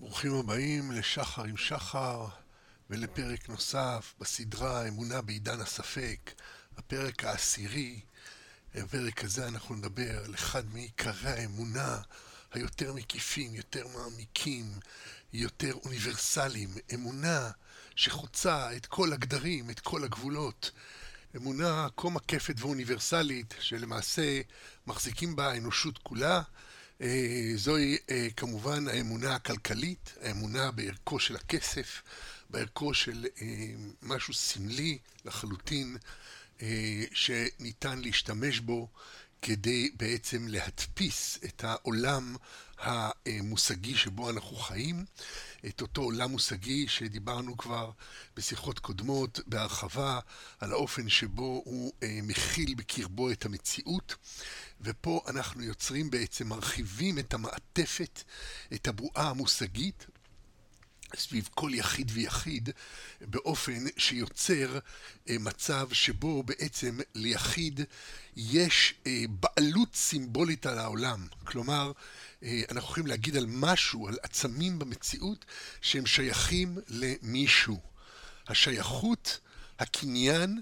ברוכים הבאים לשחר עם שחר ולפרק נוסף בסדרה אמונה בעידן הספק, הפרק העשירי. בפרק הזה אנחנו נדבר על אחד מעיקרי האמונה היותר מקיפים, יותר מעמיקים, יותר אוניברסליים. אמונה שחוצה את כל הגדרים, את כל הגבולות. אמונה כה מקפת ואוניברסלית, שלמעשה מחזיקים בה האנושות כולה. אה, זוהי אה, כמובן האמונה הכלכלית, האמונה בערכו של הכסף, בערכו של אה, משהו סמלי לחלוטין, שניתן להשתמש בו כדי בעצם להדפיס את העולם המושגי שבו אנחנו חיים, את אותו עולם מושגי שדיברנו כבר בשיחות קודמות בהרחבה על האופן שבו הוא מכיל בקרבו את המציאות. ופה אנחנו יוצרים בעצם, מרחיבים את המעטפת, את הבועה המושגית, סביב כל יחיד ויחיד, באופן שיוצר אה, מצב שבו בעצם ליחיד יש אה, בעלות סימבולית על העולם. כלומר, אה, אנחנו יכולים להגיד על משהו, על עצמים במציאות, שהם שייכים למישהו. השייכות, הקניין,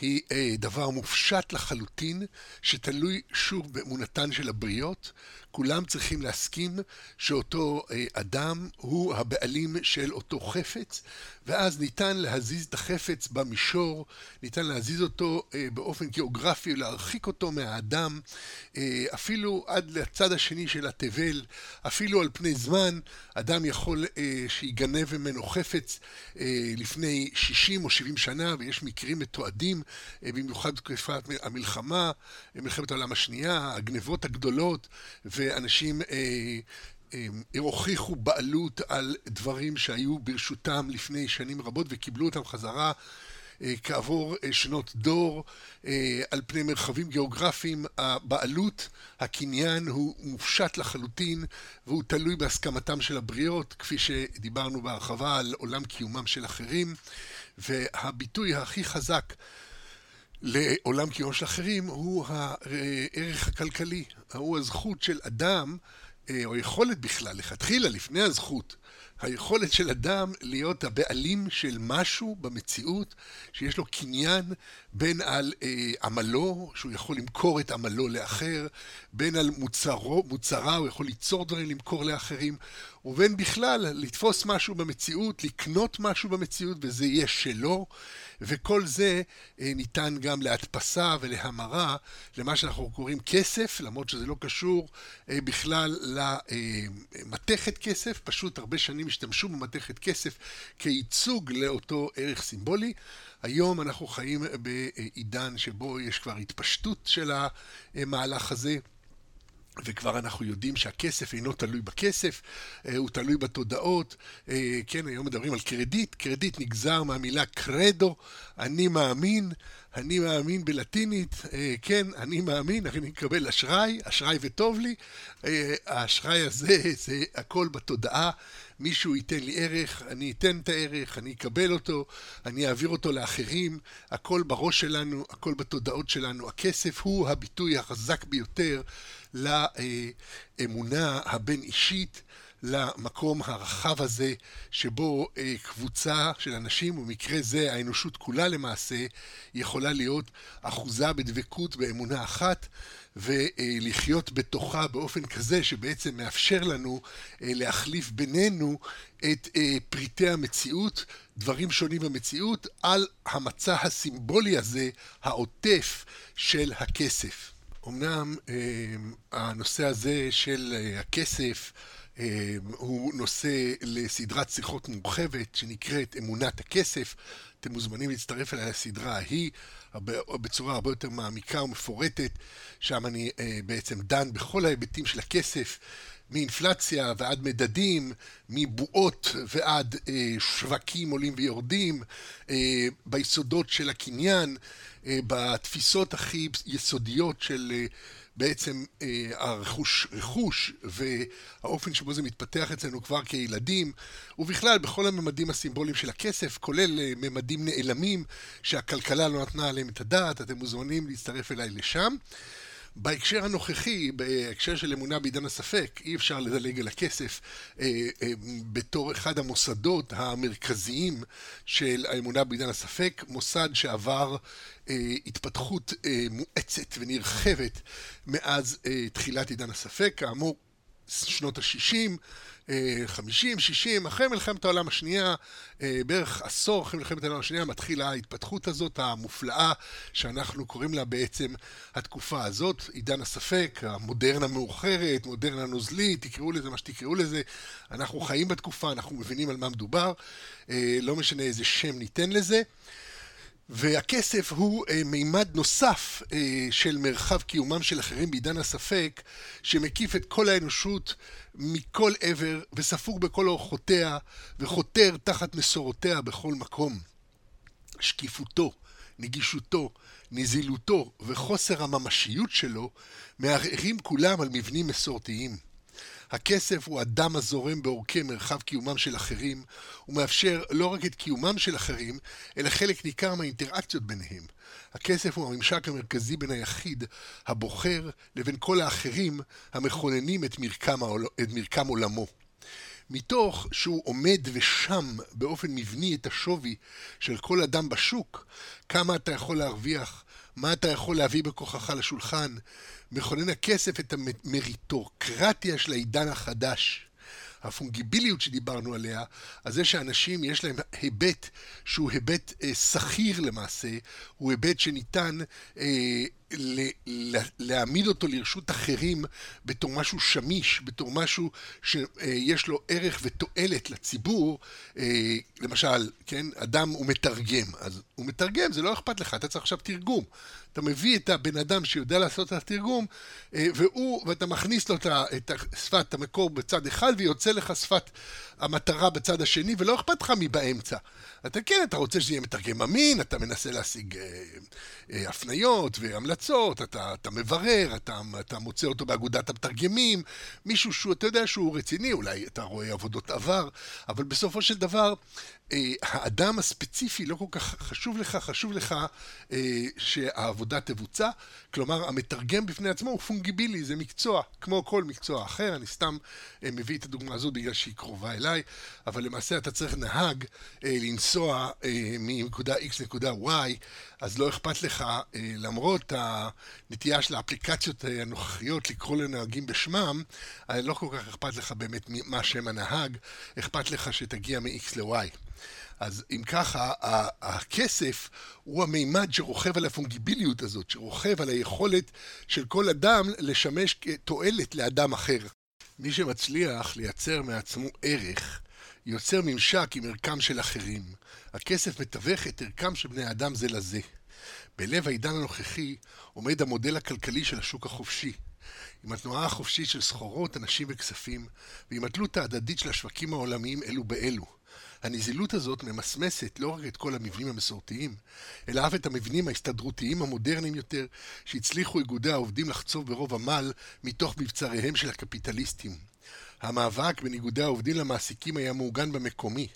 היא אה, דבר מופשט לחלוטין, שתלוי שוב באמונתן של הבריות. כולם צריכים להסכים שאותו אה, אדם הוא הבעלים של אותו חפץ, ואז ניתן להזיז את החפץ במישור, ניתן להזיז אותו אה, באופן גיאוגרפי, להרחיק אותו מהאדם, אה, אפילו עד לצד השני של התבל, אפילו על פני זמן, אדם יכול שיגנב ממנו חפץ לפני 60 או 70 שנה, ויש מקרים מתועדים, במיוחד בתקופת המלחמה, מלחמת העולם השנייה, הגנבות הגדולות, ואנשים אה, הם הוכיחו בעלות על דברים שהיו ברשותם לפני שנים רבות וקיבלו אותם חזרה אה, כעבור אה, שנות דור אה, על פני מרחבים גיאוגרפיים. הבעלות, הקניין הוא מופשט לחלוטין והוא תלוי בהסכמתם של הבריות, כפי שדיברנו בהרחבה על עולם קיומם של אחרים. והביטוי הכי חזק לעולם קיומם של אחרים הוא הערך הכלכלי, הוא הזכות של אדם אה, או יכולת בכלל, לכתחילה, לפני הזכות, היכולת של אדם להיות הבעלים של משהו במציאות, שיש לו קניין בין על אה, עמלו, שהוא יכול למכור את עמלו לאחר, בין על מוצרו, מוצרה, הוא יכול ליצור דברים למכור לאחרים, ובין בכלל לתפוס משהו במציאות, לקנות משהו במציאות, וזה יהיה שלו, וכל זה אה, ניתן גם להדפסה ולהמרה למה שאנחנו קוראים כסף, למרות שזה לא קשור אה, בכלל למתכת כסף, פשוט הרבה שנים השתמשו במתכת כסף כייצוג לאותו ערך סימבולי. היום אנחנו חיים בעידן שבו יש כבר התפשטות של המהלך הזה. וכבר אנחנו יודעים שהכסף אינו תלוי בכסף, אה, הוא תלוי בתודעות. אה, כן, היום מדברים על קרדיט, קרדיט נגזר מהמילה קרדו, אני מאמין, אני מאמין בלטינית, אה, כן, אני מאמין, אני מקבל אשראי, אשראי וטוב לי. האשראי הזה, זה הכל בתודעה. מישהו ייתן לי ערך, אני אתן את הערך, אני אקבל אותו, אני אעביר אותו לאחרים, הכל בראש שלנו, הכל בתודעות שלנו. הכסף הוא הביטוי החזק ביותר לאמונה הבין-אישית. למקום הרחב הזה שבו אה, קבוצה של אנשים, ובמקרה זה האנושות כולה למעשה, יכולה להיות אחוזה בדבקות באמונה אחת ולחיות בתוכה באופן כזה שבעצם מאפשר לנו אה, להחליף בינינו את אה, פריטי המציאות, דברים שונים במציאות, על המצע הסימבולי הזה, העוטף של הכסף. אמנם הנושא הזה של הכסף הוא נושא לסדרת שיחות מורחבת שנקראת אמונת הכסף. אתם מוזמנים להצטרף אליי לסדרה ההיא בצורה הרבה יותר מעמיקה ומפורטת. שם אני בעצם דן בכל ההיבטים של הכסף, מאינפלציה ועד מדדים, מבועות ועד שווקים עולים ויורדים, ביסודות של הקניין, בתפיסות הכי יסודיות של בעצם אה, הרכוש, רכוש והאופן שבו זה מתפתח אצלנו כבר כילדים, ובכלל בכל הממדים הסימבוליים של הכסף, כולל אה, ממדים נעלמים שהכלכלה לא נתנה עליהם את הדעת, אתם מוזמנים להצטרף אליי לשם. בהקשר הנוכחי, בהקשר של אמונה בעידן הספק, אי אפשר לדלג על הכסף אה, אה, בתור אחד המוסדות המרכזיים של האמונה בעידן הספק, מוסד שעבר התפתחות אה, מואצת ונרחבת מאז אה, תחילת עידן הספק, כאמור שנות ה-60, 50, 60, אחרי מלחמת העולם השנייה, אה, בערך עשור אחרי מלחמת העולם השנייה, מתחילה ההתפתחות הזאת המופלאה, שאנחנו קוראים לה בעצם התקופה הזאת, עידן הספק, המודרנה מאוחרת, מודרנה נוזלית, תקראו לזה מה שתקראו לזה. אנחנו חיים בתקופה, אנחנו מבינים על מה מדובר, אה, לא משנה איזה שם ניתן לזה. והכסף הוא אה, מימד נוסף אה, של מרחב קיומם של אחרים בעידן הספק, שמקיף את כל האנושות מכל עבר, וספור בכל אורחותיה, וחותר תחת מסורותיה בכל מקום. שקיפותו, נגישותו, נזילותו וחוסר הממשיות שלו מערערים כולם על מבנים מסורתיים. הכסף הוא הדם הזורם בעורקי מרחב קיומם של אחרים, ומאפשר לא רק את קיומם של אחרים, אלא חלק ניכר מהאינטראקציות ביניהם. הכסף הוא הממשק המרכזי בין היחיד, הבוחר, לבין כל האחרים המכוננים את מרקם, העול... את מרקם עולמו. מתוך שהוא עומד ושם באופן מבני את השווי של כל אדם בשוק, כמה אתה יכול להרוויח, מה אתה יכול להביא בכוחך לשולחן, מכונן הכסף את המריטוקרטיה של העידן החדש. הפונגיביליות שדיברנו עליה, על זה שאנשים יש להם היבט שהוא היבט אה, שכיר למעשה, הוא היבט שניתן אה, להעמיד אותו לרשות אחרים בתור משהו שמיש, בתור משהו שיש לו ערך ותועלת לציבור, אה, למשל, כן, אדם הוא מתרגם, אז הוא מתרגם, זה לא אכפת לך, אתה צריך עכשיו תרגום. אתה מביא את הבן אדם שיודע לעשות את התרגום, אה, והוא, ואתה מכניס לו את שפת המקור בצד אחד, ויוצא לך שפת המטרה בצד השני, ולא אכפת לך מי באמצע. אתה כן, אתה רוצה שזה יהיה מתרגם אמין, אתה מנסה להשיג אה, אה, הפניות והמלצות, אתה, אתה מברר, אתה, אתה מוצא אותו באגודת המתרגמים, מישהו שהוא, אתה יודע שהוא רציני, אולי אתה רואה עבודות עבר, אבל בסופו של דבר, האדם הספציפי לא כל כך חשוב לך, חשוב לך אה, שהעבודה תבוצע. כלומר, המתרגם בפני עצמו הוא פונגיבילי, זה מקצוע, כמו כל מקצוע אחר. אני סתם אה, מביא את הדוגמה הזו בגלל שהיא קרובה אליי, אבל למעשה אתה צריך נהג אה, לנסוע מנקודה X לנקודה Y, אז לא אכפת לך, אה, למרות הנטייה של האפליקציות אה, הנוכחיות לקרוא לנהגים בשמם, אה, לא כל כך אכפת לך באמת מה שם הנהג, אכפת לך שתגיע מ-X ל-Y. אז אם ככה, הכסף הוא המימד שרוכב על הפונגיביליות הזאת, שרוכב על היכולת של כל אדם לשמש כתועלת לאדם אחר. מי שמצליח לייצר מעצמו ערך, יוצר ממשק עם ערכם של אחרים. הכסף מתווך את ערכם של בני האדם זה לזה. בלב העידן הנוכחי עומד המודל הכלכלי של השוק החופשי. עם התנועה החופשית של סחורות, אנשים וכספים, ועם התלות ההדדית של השווקים העולמיים אלו באלו. הנזילות הזאת ממסמסת לא רק את כל המבנים המסורתיים, אלא אף את המבנים ההסתדרותיים המודרניים יותר, שהצליחו איגודי העובדים לחצוב ברוב עמל מתוך מבצריהם של הקפיטליסטים. המאבק בין איגודי העובדים למעסיקים היה מעוגן במקומי.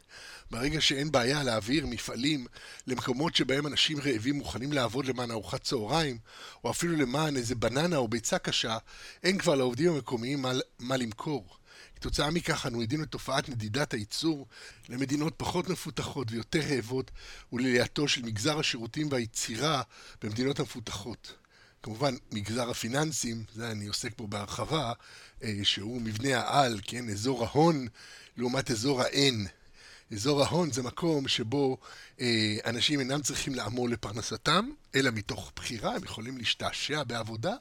ברגע שאין בעיה להעביר מפעלים למקומות שבהם אנשים רעבים מוכנים לעבוד למען ארוחת צהריים, או אפילו למען איזה בננה או ביצה קשה, אין כבר לעובדים המקומיים מה, מה למכור. כתוצאה מכך אנו עדים לתופעת נדידת הייצור למדינות פחות מפותחות ויותר רעבות ולעלייתו של מגזר השירותים והיצירה במדינות המפותחות. כמובן, מגזר הפיננסים, זה אני עוסק פה בהרחבה, אה, שהוא מבנה העל, כן, אזור ההון לעומת אזור האין. אזור ההון זה מקום שבו אה, אנשים אינם צריכים לעמול לפרנסתם, אלא מתוך בחירה, הם יכולים להשתעשע בעבודה,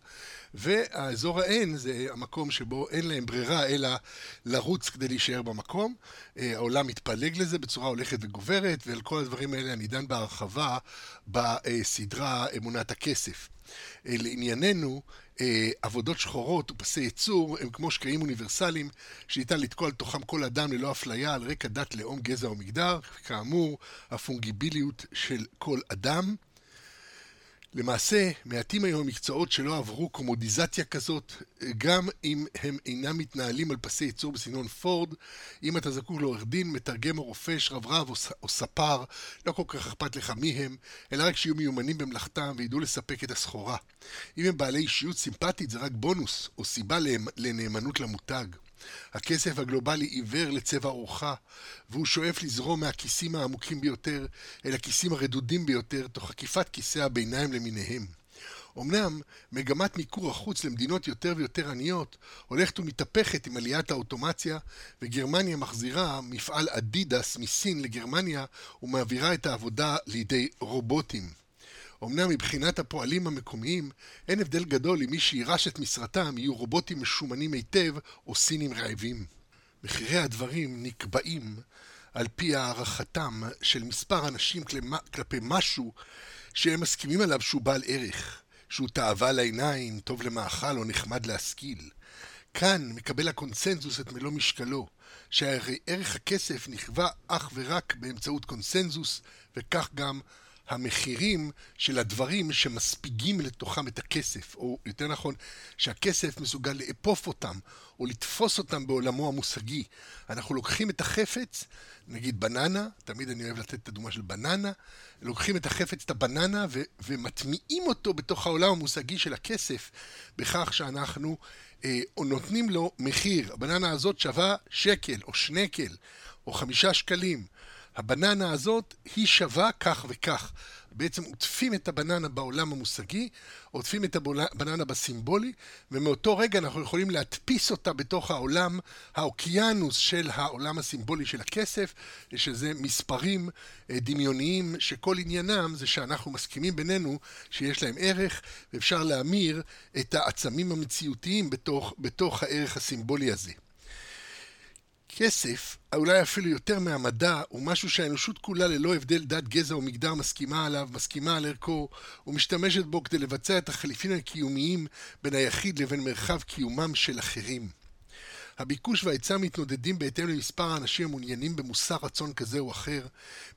והאזור האין זה המקום שבו אין להם ברירה אלא לרוץ כדי להישאר במקום. אה, העולם מתפלג לזה בצורה הולכת וגוברת, ועל כל הדברים האלה אני דן בהרחבה בסדרה אמונת הכסף. אה, לענייננו, עבודות שחורות ופסי ייצור הם כמו שקעים אוניברסליים שניתן לתקוע לתוכם כל אדם ללא אפליה על רקע דת, לאום, גזע או מגדר. כאמור, הפונגיביליות של כל אדם. למעשה, מעטים היום מקצועות שלא עברו קומודיזציה כזאת, גם אם הם אינם מתנהלים על פסי ייצור בסגנון פורד. אם אתה זקוק לעורך דין, מתרגם או רופא, שרברב או, או ספר, לא כל כך אכפת לך מי הם, אלא רק שיהיו מיומנים במלאכתם וידעו לספק את הסחורה. אם הם בעלי אישיות סימפטית, זה רק בונוס, או סיבה לנאמנות למותג. הכסף הגלובלי עיוור לצבע אורחה, והוא שואף לזרום מהכיסים העמוקים ביותר אל הכיסים הרדודים ביותר, תוך עקיפת כיסי הביניים למיניהם. אמנם מגמת מיקור החוץ למדינות יותר ויותר עניות הולכת ומתהפכת עם עליית האוטומציה, וגרמניה מחזירה מפעל אדידס מסין לגרמניה ומעבירה את העבודה לידי רובוטים. אמנם מבחינת הפועלים המקומיים אין הבדל גדול אם מי שירש את משרתם יהיו רובוטים משומנים היטב או סינים רעבים. מחירי הדברים נקבעים על פי הערכתם של מספר אנשים כלפי משהו שהם מסכימים עליו שהוא בעל ערך, שהוא תאווה לעיניים, טוב למאכל או נחמד להשכיל. כאן מקבל הקונצנזוס את מלוא משקלו, שהרי ערך הכסף נכווה אך ורק באמצעות קונצנזוס, וכך גם המחירים של הדברים שמספיגים לתוכם את הכסף, או יותר נכון, שהכסף מסוגל לאפוף אותם, או לתפוס אותם בעולמו המושגי. אנחנו לוקחים את החפץ, נגיד בננה, תמיד אני אוהב לתת את הדוגמה של בננה, לוקחים את החפץ, את הבננה, ו- ומטמיעים אותו בתוך העולם המושגי של הכסף, בכך שאנחנו אה, נותנים לו מחיר. הבננה הזאת שווה שקל, או שנקל, או חמישה שקלים. הבננה הזאת היא שווה כך וכך. בעצם עוטפים את הבננה בעולם המושגי, עוטפים את הבננה בסימבולי, ומאותו רגע אנחנו יכולים להדפיס אותה בתוך העולם, האוקיינוס של העולם הסימבולי של הכסף, שזה מספרים אה, דמיוניים שכל עניינם זה שאנחנו מסכימים בינינו שיש להם ערך, ואפשר להמיר את העצמים המציאותיים בתוך, בתוך הערך הסימבולי הזה. כסף, אולי אפילו יותר מהמדע, הוא משהו שהאנושות כולה ללא הבדל דת, גזע או מגדר מסכימה עליו, מסכימה על ערכו, ומשתמשת בו כדי לבצע את החליפין הקיומיים בין היחיד לבין מרחב קיומם של אחרים. הביקוש וההיצע מתנודדים בהתאם למספר האנשים המעוניינים במוסר רצון כזה או אחר.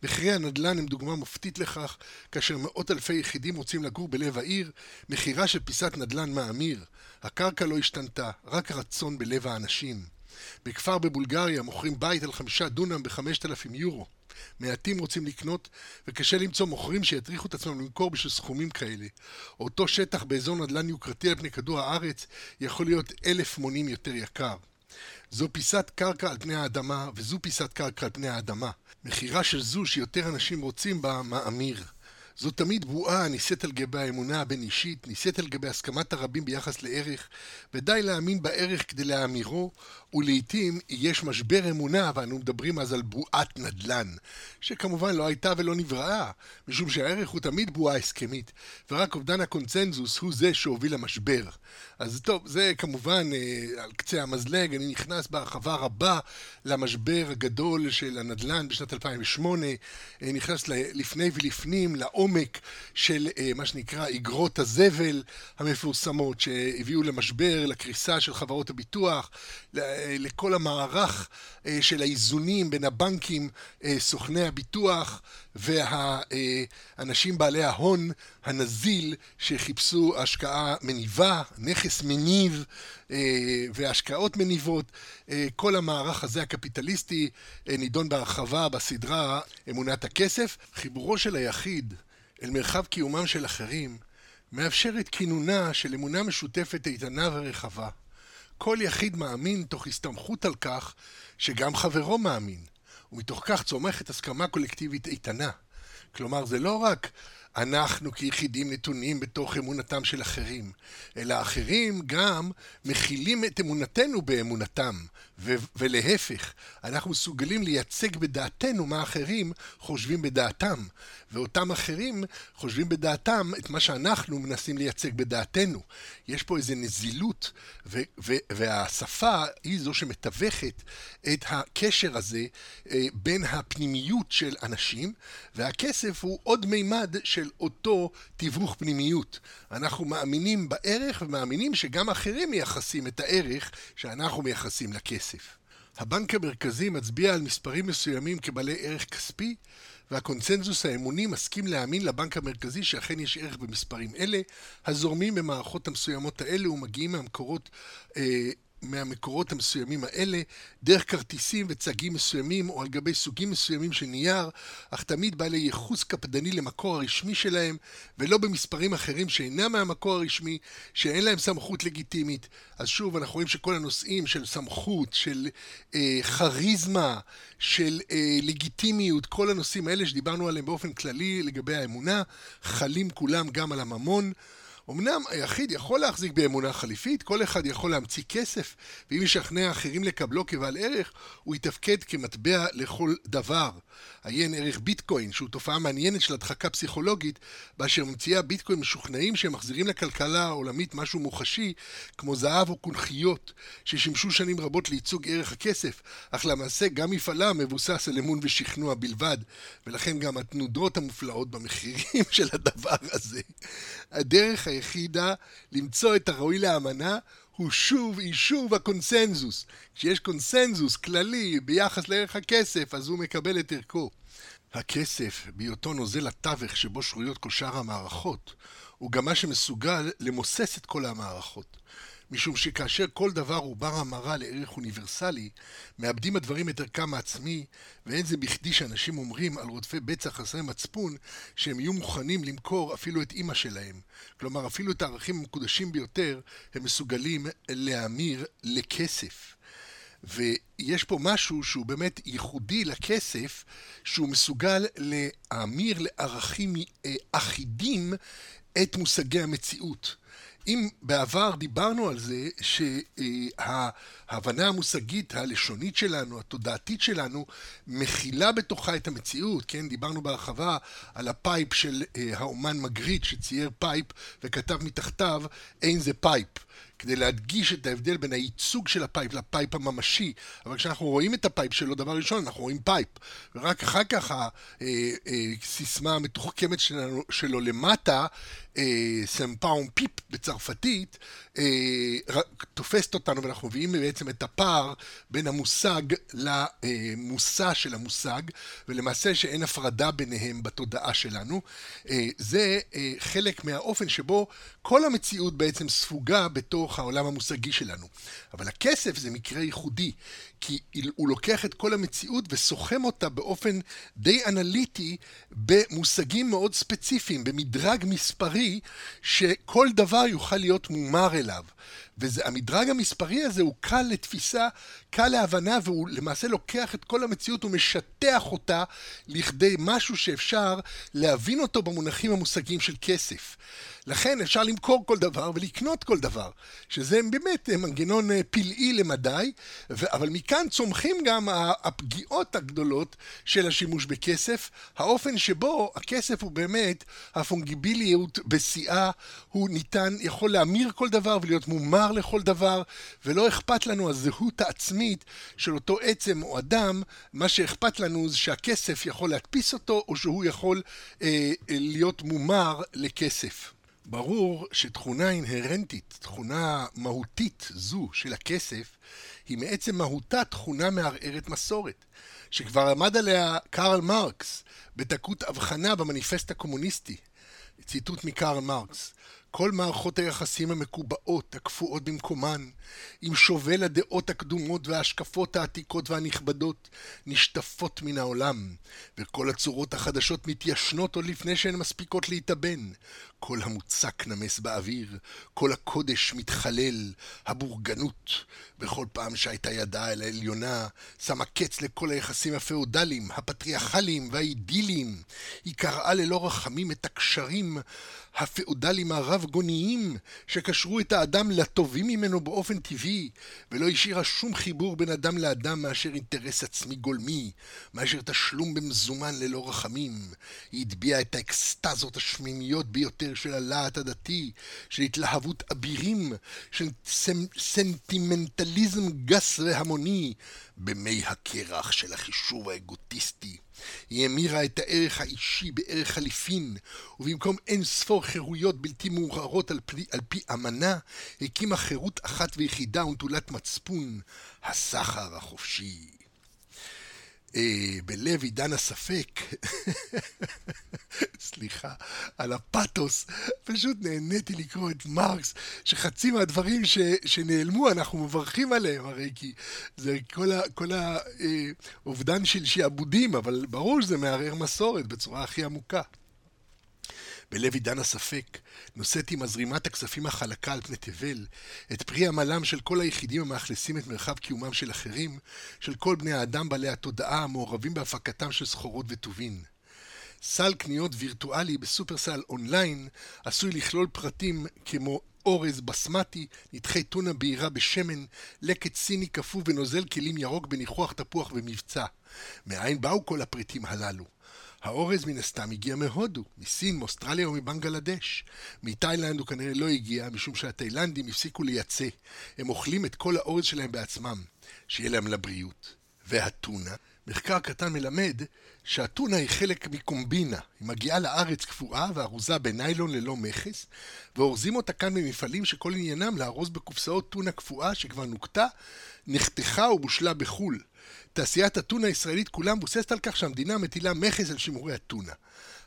מחירי הנדל"ן הם דוגמה מופתית לכך, כאשר מאות אלפי יחידים רוצים לגור בלב העיר, מחירה של פיסת נדל"ן מאמיר. הקרקע לא השתנתה, רק הרצון בלב האנשים. בכפר בבולגריה מוכרים בית על חמישה דונם בחמשת אלפים יורו. מעטים רוצים לקנות, וקשה למצוא מוכרים שיטריחו את עצמם למכור בשביל סכומים כאלה. אותו שטח באזור נדל"ן יוקרתי על פני כדור הארץ יכול להיות אלף מונים יותר יקר. זו פיסת קרקע על פני האדמה, וזו פיסת קרקע על פני האדמה. מחירה של זו שיותר אנשים רוצים בה מאמיר. זו תמיד בועה הנישאת על גבי האמונה הבין-אישית, נישאת על גבי הסכמת הרבים ביחס לערך, ודי להאמין בערך כדי להאמירו, ולעיתים יש משבר אמונה, ואנו מדברים אז על בועת נדל"ן, שכמובן לא הייתה ולא נבראה, משום שהערך הוא תמיד בועה הסכמית, ורק אובדן הקונצנזוס הוא זה שהוביל למשבר. אז טוב, זה כמובן אה, על קצה המזלג, אני נכנס בהרחבה רבה למשבר הגדול של הנדל"ן בשנת 2008, אה, נכנס לפני ולפנים, לעומק של אה, מה שנקרא אגרות הזבל המפורסמות שהביאו למשבר, לקריסה של חברות הביטוח, לכל המערך אה, של האיזונים בין הבנקים, אה, סוכני הביטוח והאנשים בעלי ההון הנזיל שחיפשו השקעה מניבה, נכס מניב אה, והשקעות מניבות. כל המערך הזה הקפיטליסטי נידון בהרחבה בסדרה אמונת הכסף. חיבורו של היחיד אל מרחב קיומם של אחרים מאפשר את כינונה של אמונה משותפת איתנה ורחבה. כל יחיד מאמין תוך הסתמכות על כך שגם חברו מאמין, ומתוך כך צומחת הסכמה קולקטיבית איתנה. כלומר, זה לא רק אנחנו כיחידים נתונים בתוך אמונתם של אחרים, אלא אחרים גם מכילים את אמונתנו באמונתם, ו- ולהפך, אנחנו מסוגלים לייצג בדעתנו מה אחרים חושבים בדעתם, ואותם אחרים חושבים בדעתם את מה שאנחנו מנסים לייצג בדעתנו. יש פה איזו נזילות, ו- ו- והשפה היא זו שמתווכת את הקשר הזה אה, בין הפנימיות של אנשים, והכסף הוא עוד מימד של אותו תיווך פנימיות. אנחנו מאמינים בערך ומאמינים שגם אחרים מייחסים את הערך שאנחנו מייחסים לכסף. הבנק המרכזי מצביע על מספרים מסוימים כבעלי ערך כספי, והקונצנזוס האמוני מסכים להאמין לבנק המרכזי שאכן יש ערך במספרים אלה, הזורמים במערכות המסוימות האלה ומגיעים מהמקורות אה, מהמקורות המסוימים האלה, דרך כרטיסים וצגים מסוימים או על גבי סוגים מסוימים של נייר, אך תמיד בעלי ייחוס קפדני למקור הרשמי שלהם, ולא במספרים אחרים שאינם מהמקור הרשמי, שאין להם סמכות לגיטימית. אז שוב, אנחנו רואים שכל הנושאים של סמכות, של אה, כריזמה, של אה, לגיטימיות, כל הנושאים האלה שדיברנו עליהם באופן כללי לגבי האמונה, חלים כולם גם על הממון. אמנם היחיד יכול להחזיק באמונה חליפית, כל אחד יכול להמציא כסף, ואם ישכנע אחרים לקבלו כבעל ערך, הוא יתפקד כמטבע לכל דבר. עיין ערך ביטקוין, שהוא תופעה מעניינת של הדחקה פסיכולוגית, באשר ממציאי הביטקוין משוכנעים שהם מחזירים לכלכלה העולמית משהו מוחשי, כמו זהב או קונכיות, ששימשו שנים רבות לייצוג ערך הכסף, אך למעשה גם מפעלם מבוסס על אמון ושכנוע בלבד, ולכן גם התנודות המופלאות במחירים של הדבר הזה. הדרך היחידה למצוא את הראוי לאמנה הוא שוב יישוב הקונסנזוס. כשיש קונסנזוס כללי ביחס לערך הכסף, אז הוא מקבל את ערכו. הכסף, בהיותו נוזל התווך שבו שרויות כל שאר המערכות, הוא גם מה שמסוגל למוסס את כל המערכות. משום שכאשר כל דבר הוא בר המרה לערך אוניברסלי, מאבדים הדברים את ערכם העצמי, ואין זה בכדי שאנשים אומרים על רודפי בצע חסרי מצפון, שהם יהיו מוכנים למכור אפילו את אימא שלהם. כלומר, אפילו את הערכים המקודשים ביותר, הם מסוגלים להמיר לכסף. ויש פה משהו שהוא באמת ייחודי לכסף, שהוא מסוגל להמיר לערכים אה, אחידים את מושגי המציאות. אם בעבר דיברנו על זה שההבנה המושגית הלשונית שלנו, התודעתית שלנו, מכילה בתוכה את המציאות, כן? דיברנו בהרחבה על ה pipe של אה, האומן מגריט שצייר pipe וכתב מתחתיו אין זה pipe. כדי להדגיש את ההבדל בין הייצוג של ה pipe ל pipe הממשי. אבל כשאנחנו רואים את ה pipe שלו, דבר ראשון, אנחנו רואים pipe. ורק אחר כך הסיסמה אה, אה, המתוחכמת שלנו, שלו למטה, c'est pas une pipe בצרפתית, אה, תופסת אותנו ואנחנו מביאים בעצם את הפער בין המושג למושא של המושג, ולמעשה שאין הפרדה ביניהם בתודעה שלנו. אה, זה אה, חלק מהאופן שבו כל המציאות בעצם ספוגה בתוך העולם המושגי שלנו. אבל הכסף זה מקרה ייחודי, כי הוא לוקח את כל המציאות וסוכם אותה באופן די אנליטי במושגים מאוד ספציפיים, במדרג מספרי, שכל דבר יוכל להיות מומר אליו. והמדרג המספרי הזה הוא קל לתפיסה, קל להבנה, והוא למעשה לוקח את כל המציאות ומשטח אותה לכדי משהו שאפשר להבין אותו במונחים המושגיים של כסף. לכן אפשר למכור כל דבר ולקנות כל דבר, שזה באמת מנגנון אה, פלאי למדי, אבל מכאן צומחים גם הפגיעות הגדולות של השימוש בכסף, האופן שבו הכסף הוא באמת, הפונגיביליות בשיאה, הוא ניתן, יכול להמיר כל דבר ולהיות מומר לכל דבר, ולא אכפת לנו הזהות העצמית של אותו עצם או אדם, מה שאכפת לנו זה שהכסף יכול להדפיס אותו, או שהוא יכול אה, אה להיות מומר לכסף. ברור שתכונה אינהרנטית, תכונה מהותית זו של הכסף, היא מעצם מהותה תכונה מערערת מסורת, שכבר עמד עליה קרל מרקס בדקות הבחנה במניפסט הקומוניסטי. ציטוט מקרל מרקס: כל מערכות היחסים המקובעות, הקפואות במקומן, עם שובל הדעות הקדומות וההשקפות העתיקות והנכבדות, נשטפות מן העולם, וכל הצורות החדשות מתיישנות עוד לפני שהן מספיקות להתאבן. כל המוצק נמס באוויר, כל הקודש מתחלל, הבורגנות, בכל פעם שהייתה ידה אל העליונה, שמה קץ לכל היחסים הפאודליים, הפטריארכליים והאידיליים. היא קראה ללא רחמים את הקשרים הפאודליים הרב-גוניים שקשרו את האדם לטובים ממנו באופן טבעי, ולא השאירה שום חיבור בין אדם לאדם מאשר אינטרס עצמי גולמי, מאשר תשלום במזומן ללא רחמים. היא הטביעה את האקסטזות השמימיות ביותר של הלהט הדתי, של התלהבות אבירים, של סנטימנטליזם גס והמוני, במי הקרח של החישוב האגוטיסטי. היא המירה את הערך האישי בערך חליפין, ובמקום אין ספור חירויות בלתי מעורערות על פי, על פי אמנה, הקימה חירות אחת ויחידה ונטולת מצפון, הסחר החופשי. אה, בלב עידן הספק, סליחה, על הפתוס, פשוט נהניתי לקרוא את מרקס, שחצי מהדברים ש, שנעלמו אנחנו מברכים עליהם, הרי כי זה כל האובדן אה, של שעבודים, אבל ברור שזה מערער מסורת בצורה הכי עמוקה. בלב עידן הספק, נושאת עם הזרימת הכספים החלקה על פני תבל, את פרי עמלם של כל היחידים המאכלסים את מרחב קיומם של אחרים, של כל בני האדם בעלי התודעה המעורבים בהפקתם של סחורות וטובין. סל קניות וירטואלי בסופרסל אונליין עשוי לכלול פרטים כמו אורז בסמטי, נתחי טונה בהירה בשמן, לקט סיני קפוא ונוזל כלים ירוק בניחוח תפוח במבצע. מאין באו כל הפריטים הללו? האורז מן הסתם הגיע מהודו, מסין, מאוסטרליה ומבנגלדש. מתאילנד הוא כנראה לא הגיע, משום שהתאילנדים הפסיקו לייצא. הם אוכלים את כל האורז שלהם בעצמם, שיהיה להם לבריאות. והטונה, מחקר קטן מלמד שהטונה היא חלק מקומבינה. היא מגיעה לארץ קפואה וארוזה בניילון ללא מכס, ואורזים אותה כאן במפעלים שכל עניינם לארוז בקופסאות טונה קפואה שכבר נוקטה, נחתכה ובושלה בחו"ל. תעשיית הטונה הישראלית כולה מבוססת על כך שהמדינה מטילה מכס על שימורי הטונה.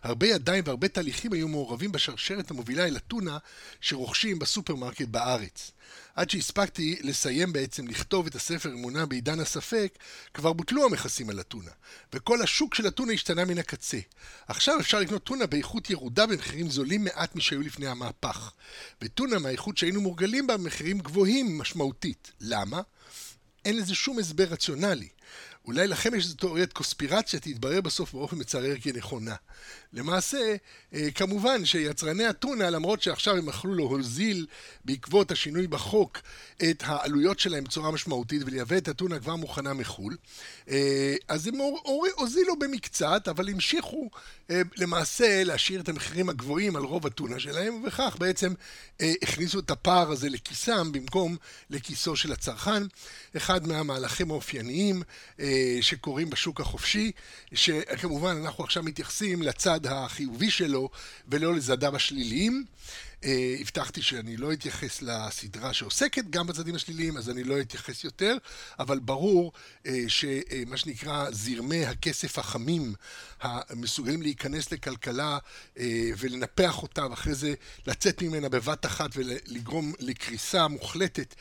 הרבה ידיים והרבה תהליכים היו מעורבים בשרשרת המובילה אל הטונה שרוכשים בסופרמרקט בארץ. עד שהספקתי לסיים בעצם לכתוב את הספר אמונה בעידן הספק, כבר בוטלו המכסים על הטונה, וכל השוק של הטונה השתנה מן הקצה. עכשיו אפשר לקנות טונה באיכות ירודה במחירים זולים מעט משהיו לפני המהפך. וטונה מהאיכות שהיינו מורגלים בה במחירים גבוהים משמעותית. למה? אין לזה שום הסבר רציונלי. אולי לכם יש איזו תיאוריית קוספירציה, תתברר בסוף באופן מצער כנכונה. למעשה, אה, כמובן שיצרני הטונה, למרות שעכשיו הם יכלו להוזיל בעקבות השינוי בחוק את העלויות שלהם בצורה משמעותית ולייבא את הטונה כבר מוכנה מחו"ל, אה, אז הם הוזילו במקצת, אבל המשיכו אה, למעשה להשאיר את המחירים הגבוהים על רוב הטונה שלהם, ובכך בעצם הכניסו את הפער הזה לכיסם במקום לכיסו של הצרכן. אחד מהמהלכים האופייניים שקורים בשוק החופשי, שכמובן אנחנו עכשיו מתייחסים לצד החיובי שלו ולא לצדיו השליליים. אה, הבטחתי שאני לא אתייחס לסדרה שעוסקת גם בצדים השליליים, אז אני לא אתייחס יותר, אבל ברור אה, שמה שנקרא זרמי הכסף החמים, המסוגלים להיכנס לכלכלה אה, ולנפח אותה, ואחרי זה לצאת ממנה בבת אחת ולגרום לקריסה מוחלטת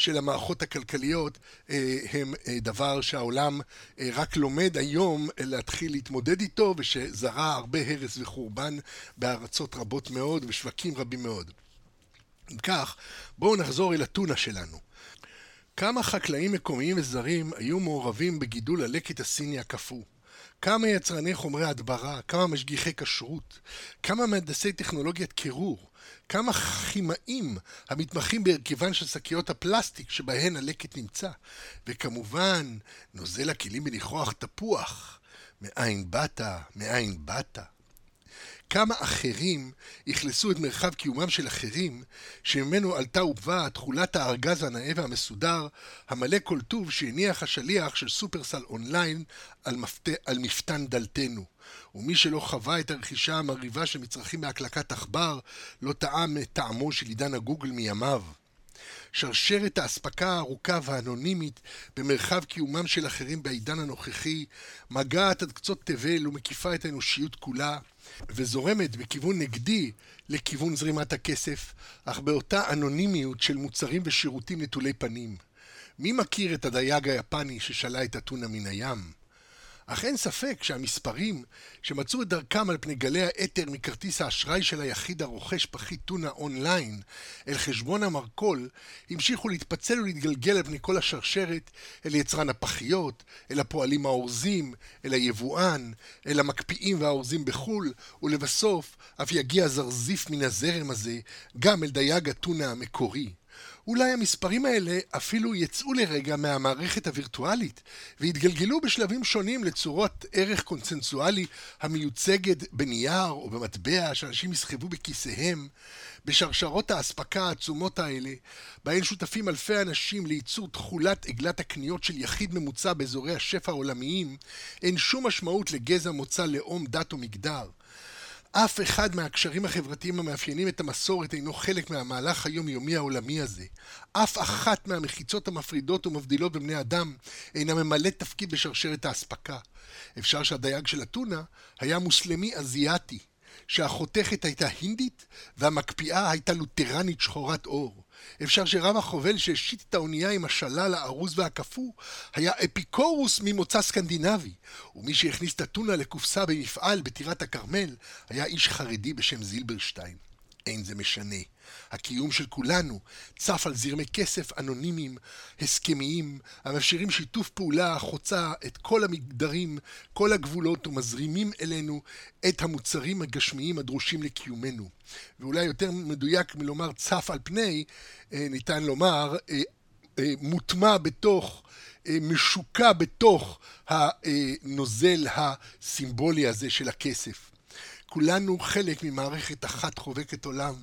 של המערכות הכלכליות אה, הם אה, דבר שהעולם אה, רק לומד היום להתחיל להתמודד איתו ושזרע הרבה הרס וחורבן בארצות רבות מאוד ושווקים רבים מאוד. אם כך, בואו נחזור אל הטונה שלנו. כמה חקלאים מקומיים וזרים היו מעורבים בגידול הלקט הסיני הקפוא? כמה יצרני חומרי הדברה, כמה משגיחי כשרות, כמה מהנדסי טכנולוגיית קירור, כמה כימאים המתמחים בהרכבן של שקיות הפלסטיק שבהן הלקט נמצא, וכמובן, נוזל הכלים בניחוח תפוח. מאין באת? מאין באת? כמה אחרים אכלסו את מרחב קיומם של אחרים, שממנו עלתה ובאה תכולת הארגז הנאה והמסודר, המלא כל טוב שהניח השליח של סופרסל אונליין על, מפת... על מפתן דלתנו. ומי שלא חווה את הרכישה המרהיבה של מצרכים בהקלקת עכבר, לא טעם את טעמו של עידן הגוגל מימיו. שרשרת האספקה הארוכה והאנונימית במרחב קיומם של אחרים בעידן הנוכחי, מגעת עד קצות תבל ומקיפה את האנושיות כולה, וזורמת בכיוון נגדי לכיוון זרימת הכסף, אך באותה אנונימיות של מוצרים ושירותים נטולי פנים. מי מכיר את הדייג היפני ששלה את אתונה מן הים? אך אין ספק שהמספרים שמצאו את דרכם על פני גלי האתר מכרטיס האשראי של היחיד הרוכש פחית טונה אונליין אל חשבון המרכול, המשיכו להתפצל ולהתגלגל על פני כל השרשרת אל יצרן הפחיות, אל הפועלים האורזים, אל היבואן, אל המקפיאים והאורזים בחו"ל, ולבסוף אף יגיע זרזיף מן הזרם הזה גם אל דייג הטונה המקורי. אולי המספרים האלה אפילו יצאו לרגע מהמערכת הווירטואלית והתגלגלו בשלבים שונים לצורות ערך קונצנזואלי המיוצגת בנייר או במטבע שאנשים יסחבו בכיסיהם, בשרשרות האספקה העצומות האלה, בהן שותפים אלפי אנשים לייצור תכולת עגלת הקניות של יחיד ממוצע באזורי השפע העולמיים, אין שום משמעות לגזע, מוצא, לאום, דת או מגדר. אף אחד מהקשרים החברתיים המאפיינים את המסורת אינו חלק מהמהלך היומיומי העולמי הזה. אף אחת מהמחיצות המפרידות ומבדילות בבני אדם אינה ממלאת תפקיד בשרשרת האספקה. אפשר שהדייג של אתונה היה מוסלמי אזיאתי, שהחותכת הייתה הינדית והמקפיאה הייתה לותרנית שחורת עור. אפשר שרב החובל שהשית את האונייה עם השלל הארוז והקפוא היה אפיקורוס ממוצא סקנדינבי, ומי שהכניס את אתונה לקופסה במפעל בטירת הכרמל היה איש חרדי בשם זילברשטיין. אין זה משנה. הקיום של כולנו צף על זרמי כסף אנונימיים, הסכמיים, המאפשרים שיתוף פעולה החוצה את כל המגדרים, כל הגבולות, ומזרימים אלינו את המוצרים הגשמיים הדרושים לקיומנו. ואולי יותר מדויק מלומר צף על פני, אה, ניתן לומר, אה, אה, מוטמע בתוך משוקע בתוך הנוזל הסימבולי הזה של הכסף. כולנו חלק ממערכת אחת חובקת עולם,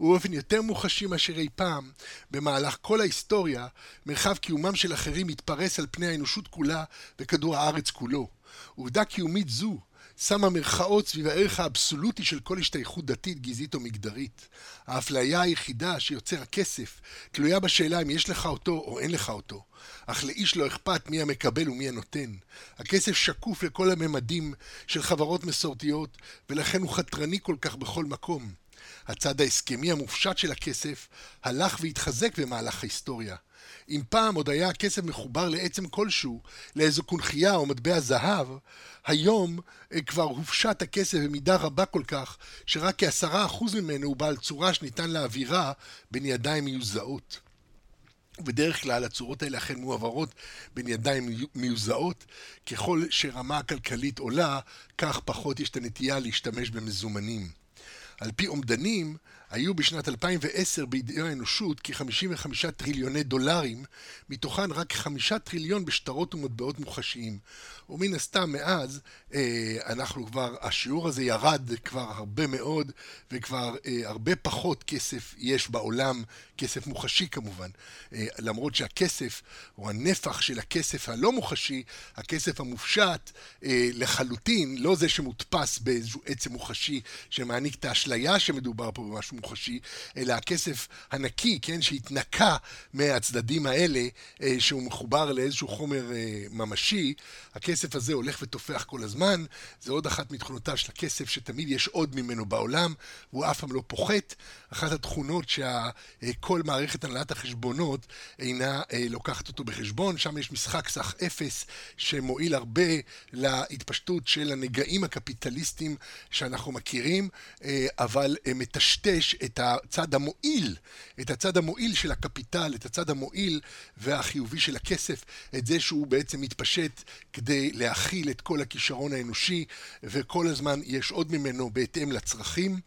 ובאופן יותר מוחשי מאשר אי פעם, במהלך כל ההיסטוריה, מרחב קיומם של אחרים מתפרס על פני האנושות כולה וכדור הארץ כולו. עובדה קיומית זו שמה מרכאות סביב הערך האבסולוטי של כל השתייכות דתית, גזעית או מגדרית. האפליה היחידה שיוצר הכסף תלויה בשאלה אם יש לך אותו או אין לך אותו. אך לאיש לא אכפת מי המקבל ומי הנותן. הכסף שקוף לכל הממדים של חברות מסורתיות, ולכן הוא חתרני כל כך בכל מקום. הצד ההסכמי המופשט של הכסף הלך והתחזק במהלך ההיסטוריה. אם פעם עוד היה הכסף מחובר לעצם כלשהו, לאיזו קונכייה או מטבע זהב, היום אה, כבר הופשט הכסף במידה רבה כל כך, שרק כעשרה אחוז ממנו הוא בעל צורה שניתן להעבירה בין ידיים מיוזעות. בדרך כלל הצורות האלה אכן מועברות בין ידיים מיוזעות. ככל שרמה הכלכלית עולה, כך פחות יש את הנטייה להשתמש במזומנים. על פי אומדנים, היו בשנת 2010 בידי האנושות כ-55 טריליוני דולרים, מתוכן רק 5 טריליון בשטרות ומטבעות מוחשיים. ומן הסתם מאז אה, אנחנו כבר, השיעור הזה ירד כבר הרבה מאוד, וכבר אה, הרבה פחות כסף יש בעולם, כסף מוחשי כמובן. אה, למרות שהכסף, או הנפח של הכסף הלא מוחשי, הכסף המופשט לחלוטין, לא זה שמודפס באיזשהו עצם מוחשי שמעניק את האשליה שמדובר פה במשהו מוחשי, אלא הכסף הנקי, כן, שהתנקה מהצדדים האלה, שהוא מחובר לאיזשהו חומר ממשי, הכסף הזה הולך ותופח כל הזמן, זה עוד אחת מתכונותיו של הכסף, שתמיד יש עוד ממנו בעולם, והוא אף פעם לא פוחת. אחת התכונות שכל מערכת הנהלת החשבונות אינה אה, לוקחת אותו בחשבון, שם יש משחק סך אפס שמועיל הרבה להתפשטות של הנגעים הקפיטליסטיים שאנחנו מכירים, אה, אבל אה, מטשטש את הצד המועיל, את הצד המועיל של הקפיטל, את הצד המועיל והחיובי של הכסף, את זה שהוא בעצם מתפשט כדי להכיל את כל הכישרון האנושי, וכל הזמן יש עוד ממנו בהתאם לצרכים.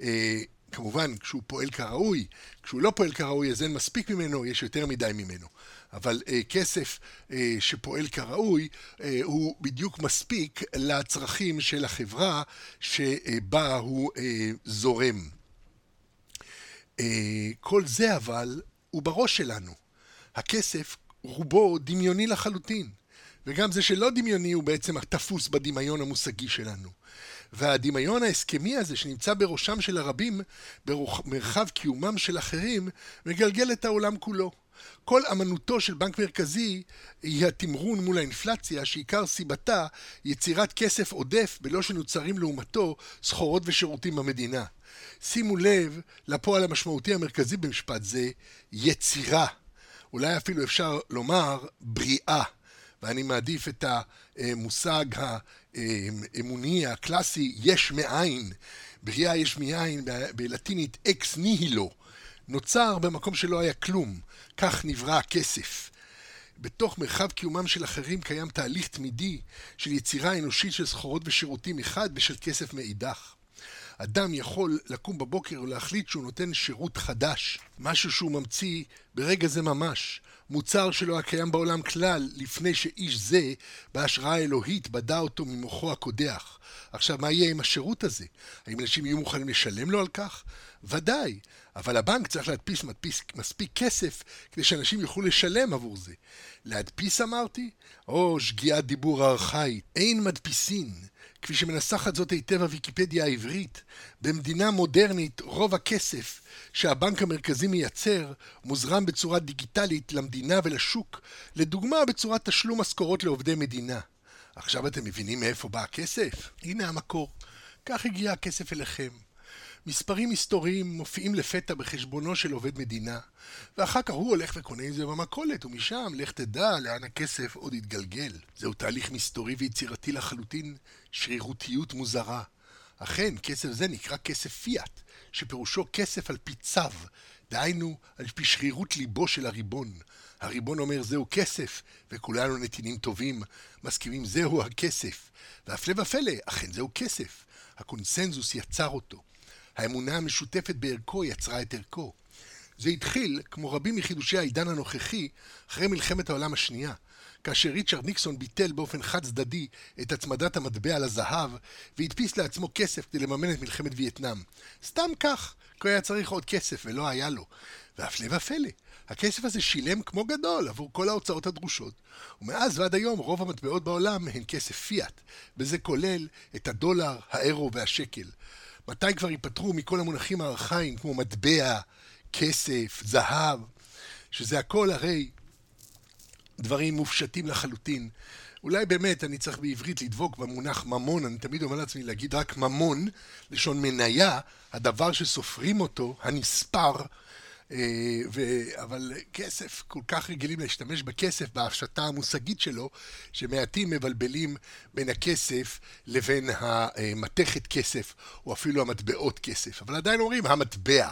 אה, כמובן, כשהוא פועל כראוי, כשהוא לא פועל כראוי אז אין מספיק ממנו, יש יותר מדי ממנו. אבל אה, כסף אה, שפועל כראוי אה, הוא בדיוק מספיק לצרכים של החברה שבה הוא אה, זורם. אה, כל זה אבל הוא בראש שלנו. הכסף רובו דמיוני לחלוטין. וגם זה שלא דמיוני הוא בעצם התפוס בדמיון המושגי שלנו. והדמיון ההסכמי הזה שנמצא בראשם של הרבים, במרחב קיומם של אחרים, מגלגל את העולם כולו. כל אמנותו של בנק מרכזי היא התמרון מול האינפלציה, שעיקר סיבתה יצירת כסף עודף בלא שנוצרים לעומתו סחורות ושירותים במדינה. שימו לב לפועל המשמעותי המרכזי במשפט זה, יצירה. אולי אפילו אפשר לומר בריאה. ואני מעדיף את המושג האמוני הקלאסי, יש מאין. בריאה יש מאין, בלטינית אקס ניהילו. נוצר במקום שלא היה כלום. כך נברא הכסף. בתוך מרחב קיומם של אחרים קיים תהליך תמידי של יצירה אנושית של סחורות ושירותים מחד ושל כסף מאידך. אדם יכול לקום בבוקר ולהחליט שהוא נותן שירות חדש, משהו שהוא ממציא ברגע זה ממש, מוצר שלא היה קיים בעולם כלל לפני שאיש זה, בהשראה אלוהית, בדה אותו ממוחו הקודח. עכשיו, מה יהיה עם השירות הזה? האם אנשים יהיו מוכנים לשלם לו על כך? ודאי, אבל הבנק צריך להדפיס מדפיס, מספיק כסף כדי שאנשים יוכלו לשלם עבור זה. להדפיס אמרתי? או שגיאת דיבור ארכאית. אין מדפיסין. כפי שמנסחת זאת היטב הוויקיפדיה העברית, במדינה מודרנית רוב הכסף שהבנק המרכזי מייצר מוזרם בצורה דיגיטלית למדינה ולשוק, לדוגמה בצורת תשלום משכורות לעובדי מדינה. עכשיו אתם מבינים מאיפה בא הכסף? הנה המקור. כך הגיע הכסף אליכם. מספרים היסטוריים מופיעים לפתע בחשבונו של עובד מדינה, ואחר כך הוא הולך וקונה את זה במכולת, ומשם, לך תדע לאן הכסף עוד יתגלגל. זהו תהליך מסתורי ויצירתי לחלוטין, שרירותיות מוזרה. אכן, כסף זה נקרא כסף פיאט, שפירושו כסף על פי צו, דהיינו, על פי שרירות ליבו של הריבון. הריבון אומר זהו כסף, וכולנו נתינים טובים, מסכימים זהו הכסף. והפלא ופלא, אכן זהו כסף. הקונסנזוס יצר אותו. האמונה המשותפת בערכו יצרה את ערכו. זה התחיל, כמו רבים מחידושי העידן הנוכחי, אחרי מלחמת העולם השנייה, כאשר ריצ'רד ניקסון ביטל באופן חד צדדי את הצמדת המטבע לזהב, והדפיס לעצמו כסף כדי לממן את מלחמת וייטנאם. סתם כך, כי היה צריך עוד כסף ולא היה לו. והפלא ופלא, הכסף הזה שילם כמו גדול עבור כל ההוצאות הדרושות, ומאז ועד היום רוב המטבעות בעולם הן כסף פיאט, וזה כולל את הדולר, האירו והשקל. מתי כבר ייפטרו מכל המונחים הארכאיים כמו מטבע, כסף, זהב, שזה הכל הרי דברים מופשטים לחלוטין. אולי באמת אני צריך בעברית לדבוק במונח ממון, אני תמיד אומר לעצמי להגיד רק ממון, לשון מניה, הדבר שסופרים אותו, הנספר, ו... אבל כסף, כל כך רגילים להשתמש בכסף בהפשטה המושגית שלו, שמעטים מבלבלים בין הכסף לבין המתכת כסף, או אפילו המטבעות כסף. אבל עדיין אומרים המטבע,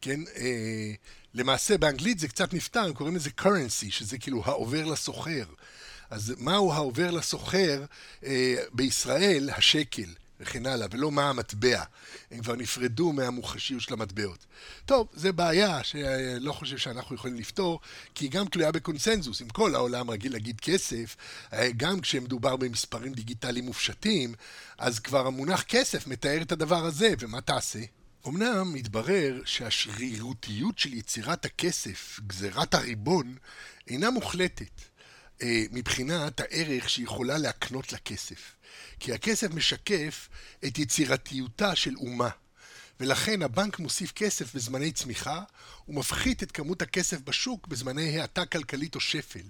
כן? אה, למעשה באנגלית זה קצת נפתר, הם קוראים לזה currency, שזה כאילו העובר לסוחר. אז מהו העובר לסוחר אה, בישראל? השקל. וכן הלאה, ולא מה המטבע. הם כבר נפרדו מהמוחשיות של המטבעות. טוב, זו בעיה שלא חושב שאנחנו יכולים לפתור, כי היא גם תלויה בקונסנזוס. אם כל העולם רגיל להגיד כסף, גם כשמדובר במספרים דיגיטליים מופשטים, אז כבר המונח כסף מתאר את הדבר הזה, ומה תעשה? אמנם מתברר שהשרירותיות של יצירת הכסף, גזירת הריבון, אינה מוחלטת אה, מבחינת הערך שיכולה להקנות לכסף. כי הכסף משקף את יצירתיותה של אומה. ולכן הבנק מוסיף כסף בזמני צמיחה, ומפחית את כמות הכסף בשוק בזמני האטה כלכלית או שפל.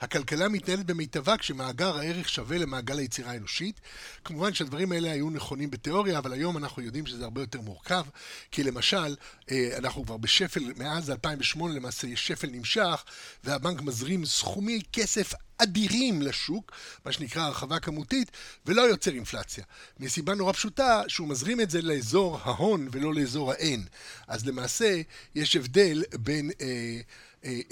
הכלכלה מתנהלת במיטבה כשמאגר הערך שווה למעגל היצירה האנושית. כמובן שהדברים האלה היו נכונים בתיאוריה, אבל היום אנחנו יודעים שזה הרבה יותר מורכב, כי למשל, אה, אנחנו כבר בשפל, מאז 2008 למעשה יש שפל נמשך, והבנק מזרים סכומי כסף אדירים לשוק, מה שנקרא הרחבה כמותית, ולא יוצר אינפלציה. מסיבה נורא פשוטה, שהוא מזרים את זה לאזור ההון ולא לאזור האין. אז למעשה, יש הבדל בין... אה, אה,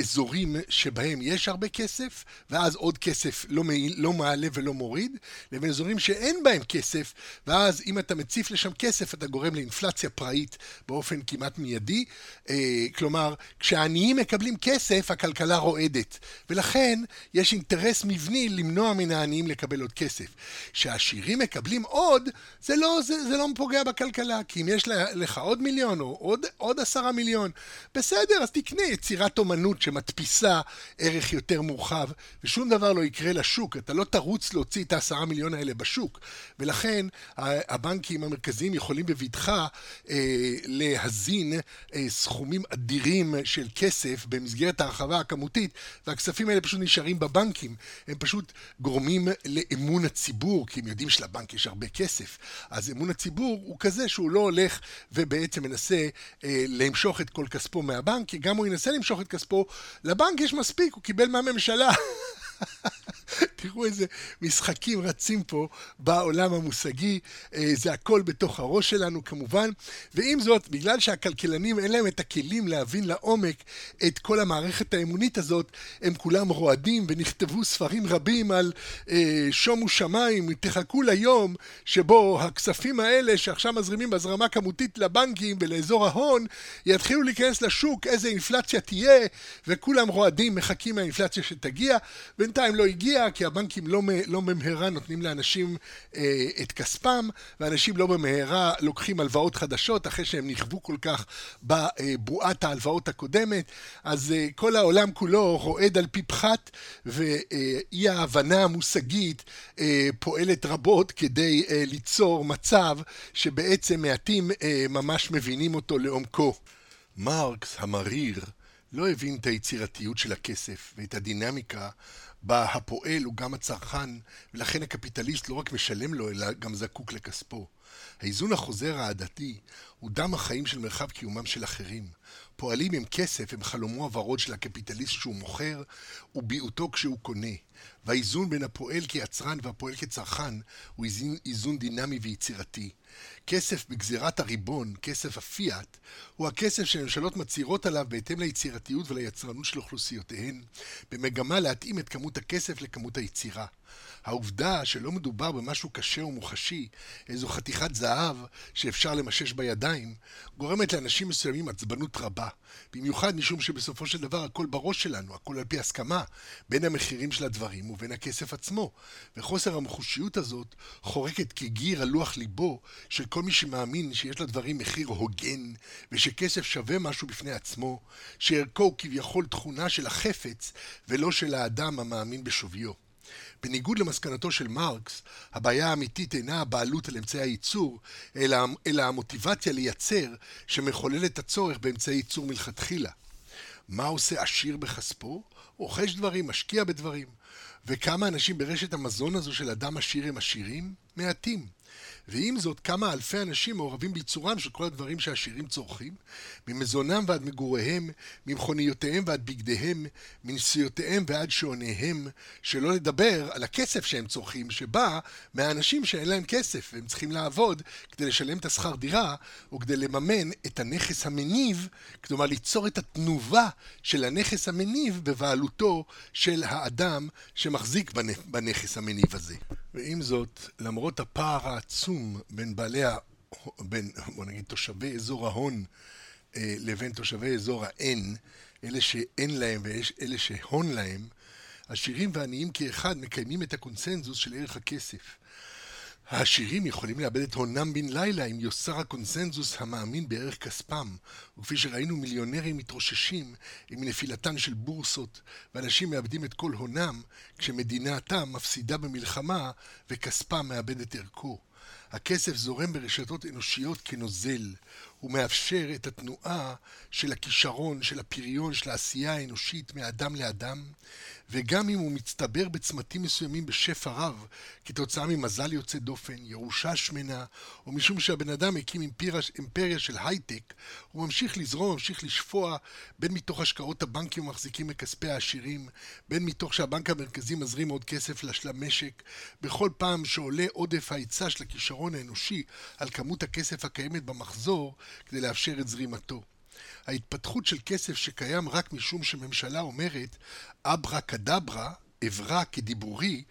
אזורים שבהם יש הרבה כסף, ואז עוד כסף לא, מעיל, לא מעלה ולא מוריד, לבין אזורים שאין בהם כסף, ואז אם אתה מציף לשם כסף, אתה גורם לאינפלציה פראית באופן כמעט מיידי. אה, כלומר, כשהעניים מקבלים כסף, הכלכלה רועדת. ולכן, יש אינטרס מבני למנוע מן העניים לקבל עוד כסף. כשהעשירים מקבלים עוד, זה לא, זה, זה לא פוגע בכלכלה, כי אם יש לך עוד מיליון או עוד, עוד עשרה מיליון, בסדר, אז תקנה יצירת אומנות. אומנות שמדפיסה ערך יותר מורחב, ושום דבר לא יקרה לשוק. אתה לא תרוץ להוציא את העשרה מיליון האלה בשוק. ולכן הבנקים המרכזיים יכולים בבטחה אה, להזין אה, סכומים אדירים של כסף במסגרת ההרחבה הכמותית, והכספים האלה פשוט נשארים בבנקים. הם פשוט גורמים לאמון הציבור, כי הם יודעים שלבנק יש הרבה כסף. אז אמון הציבור הוא כזה שהוא לא הולך ובעצם מנסה אה, למשוך את כל כספו מהבנק, כי גם הוא ינסה למשוך את כספו פה, לבנק יש מספיק, הוא קיבל מהממשלה. תראו איזה משחקים רצים פה בעולם המושגי, אה, זה הכל בתוך הראש שלנו כמובן, ועם זאת, בגלל שהכלכלנים אין להם את הכלים להבין לעומק את כל המערכת האמונית הזאת, הם כולם רועדים ונכתבו ספרים רבים על אה, שומו שמיים, תחכו ליום שבו הכספים האלה שעכשיו מזרימים בהזרמה כמותית לבנקים ולאזור ההון, יתחילו להיכנס לשוק, איזה אינפלציה תהיה, וכולם רועדים, מחכים מהאינפלציה שתגיע, בינתיים לא הגיע, כי הבנקים לא, לא במהרה נותנים לאנשים אה, את כספם, ואנשים לא במהרה לוקחים הלוואות חדשות אחרי שהם נכוו כל כך בבועת ההלוואות הקודמת, אז אה, כל העולם כולו רועד על פי פחת, ואי ההבנה המושגית אה, פועלת רבות כדי אה, ליצור מצב שבעצם מעטים אה, ממש מבינים אותו לעומקו. מרקס המריר לא הבין את היצירתיות של הכסף ואת הדינמיקה בה הפועל הוא גם הצרכן, ולכן הקפיטליסט לא רק משלם לו, אלא גם זקוק לכספו. האיזון החוזר העדתי הוא דם החיים של מרחב קיומם של אחרים. פועלים עם כסף הם חלומו הוורוד של הקפיטליסט שהוא מוכר, וביעותו כשהוא קונה. והאיזון בין הפועל כיצרן והפועל כצרכן הוא איזון דינמי ויצירתי. כסף בגזירת הריבון, כסף הפיאט, הוא הכסף שממשלות מצהירות עליו בהתאם ליצירתיות וליצרנות של אוכלוסיותיהן, במגמה להתאים את כמות הכסף לכמות היצירה. העובדה שלא מדובר במשהו קשה ומוחשי, איזו חתיכת זהב שאפשר למשש בידיים, גורמת לאנשים מסוימים עצבנות רבה. במיוחד משום שבסופו של דבר הכל בראש שלנו, הכל על פי הסכמה, בין המחירים של הדברים ובין הכסף עצמו. וחוסר המחושיות הזאת חורקת כגיר על לוח ליבו של כל מי שמאמין שיש לדברים מחיר הוגן, ושכסף שווה משהו בפני עצמו, שערכו הוא כביכול תכונה של החפץ, ולא של האדם המאמין בשוויו. בניגוד למסקנתו של מרקס, הבעיה האמיתית אינה הבעלות על אמצעי הייצור, אלא, אלא המוטיבציה לייצר שמחוללת הצורך באמצעי ייצור מלכתחילה. מה עושה עשיר בכספו? רוכש דברים, משקיע בדברים. וכמה אנשים ברשת המזון הזו של אדם עשיר הם עשירים? מעטים. ועם זאת, כמה אלפי אנשים מעורבים בייצורם של כל הדברים שהעשירים צורכים, ממזונם ועד מגוריהם, ממכוניותיהם ועד בגדיהם, מנסיעותיהם ועד שעוניהם, שלא לדבר על הכסף שהם צורכים, שבא מהאנשים שאין להם כסף, והם צריכים לעבוד כדי לשלם את השכר דירה, וכדי לממן את הנכס המניב, כלומר ליצור את התנובה של הנכס המניב בבעלותו של האדם שמחזיק בנכס המניב הזה. ועם זאת, למרות הפער העצום בין בעלי, ה... בין, בוא נגיד, תושבי אזור ההון אה, לבין תושבי אזור האין, אלה שאין להם ואלה שהון להם, עשירים ועניים כאחד מקיימים את הקונסנזוס של ערך הכסף. העשירים יכולים לאבד את הונם בן לילה אם יוסר הקונסנזוס המאמין בערך כספם, וכפי שראינו מיליונרים מתרוששים עם נפילתן של בורסות, ואנשים מאבדים את כל הונם כשמדינתם מפסידה במלחמה וכספם מאבד את ערכו. הכסף זורם ברשתות אנושיות כנוזל, הוא מאפשר את התנועה של הכישרון, של הפריון, של העשייה האנושית מאדם לאדם, וגם אם הוא מצטבר בצמתים מסוימים בשפע רב, כתוצאה ממזל יוצא דופן, ירושה שמנה, או משום שהבן אדם הקים אימפריה, אימפריה של הייטק, הוא ממשיך לזרום, ממשיך לשפוע, בין מתוך השקעות הבנקים המחזיקים מכספי העשירים, בין מתוך שהבנק המרכזי מזרים עוד כסף למשק, בכל פעם שעולה עודף ההיצע של הכישרון האנושי על כמות הכסף הקיימת במחזור, כדי לאפשר את זרימתו. ההתפתחות של כסף שקיים רק משום שממשלה אומרת אברה כדברה, אברה כדיבורי,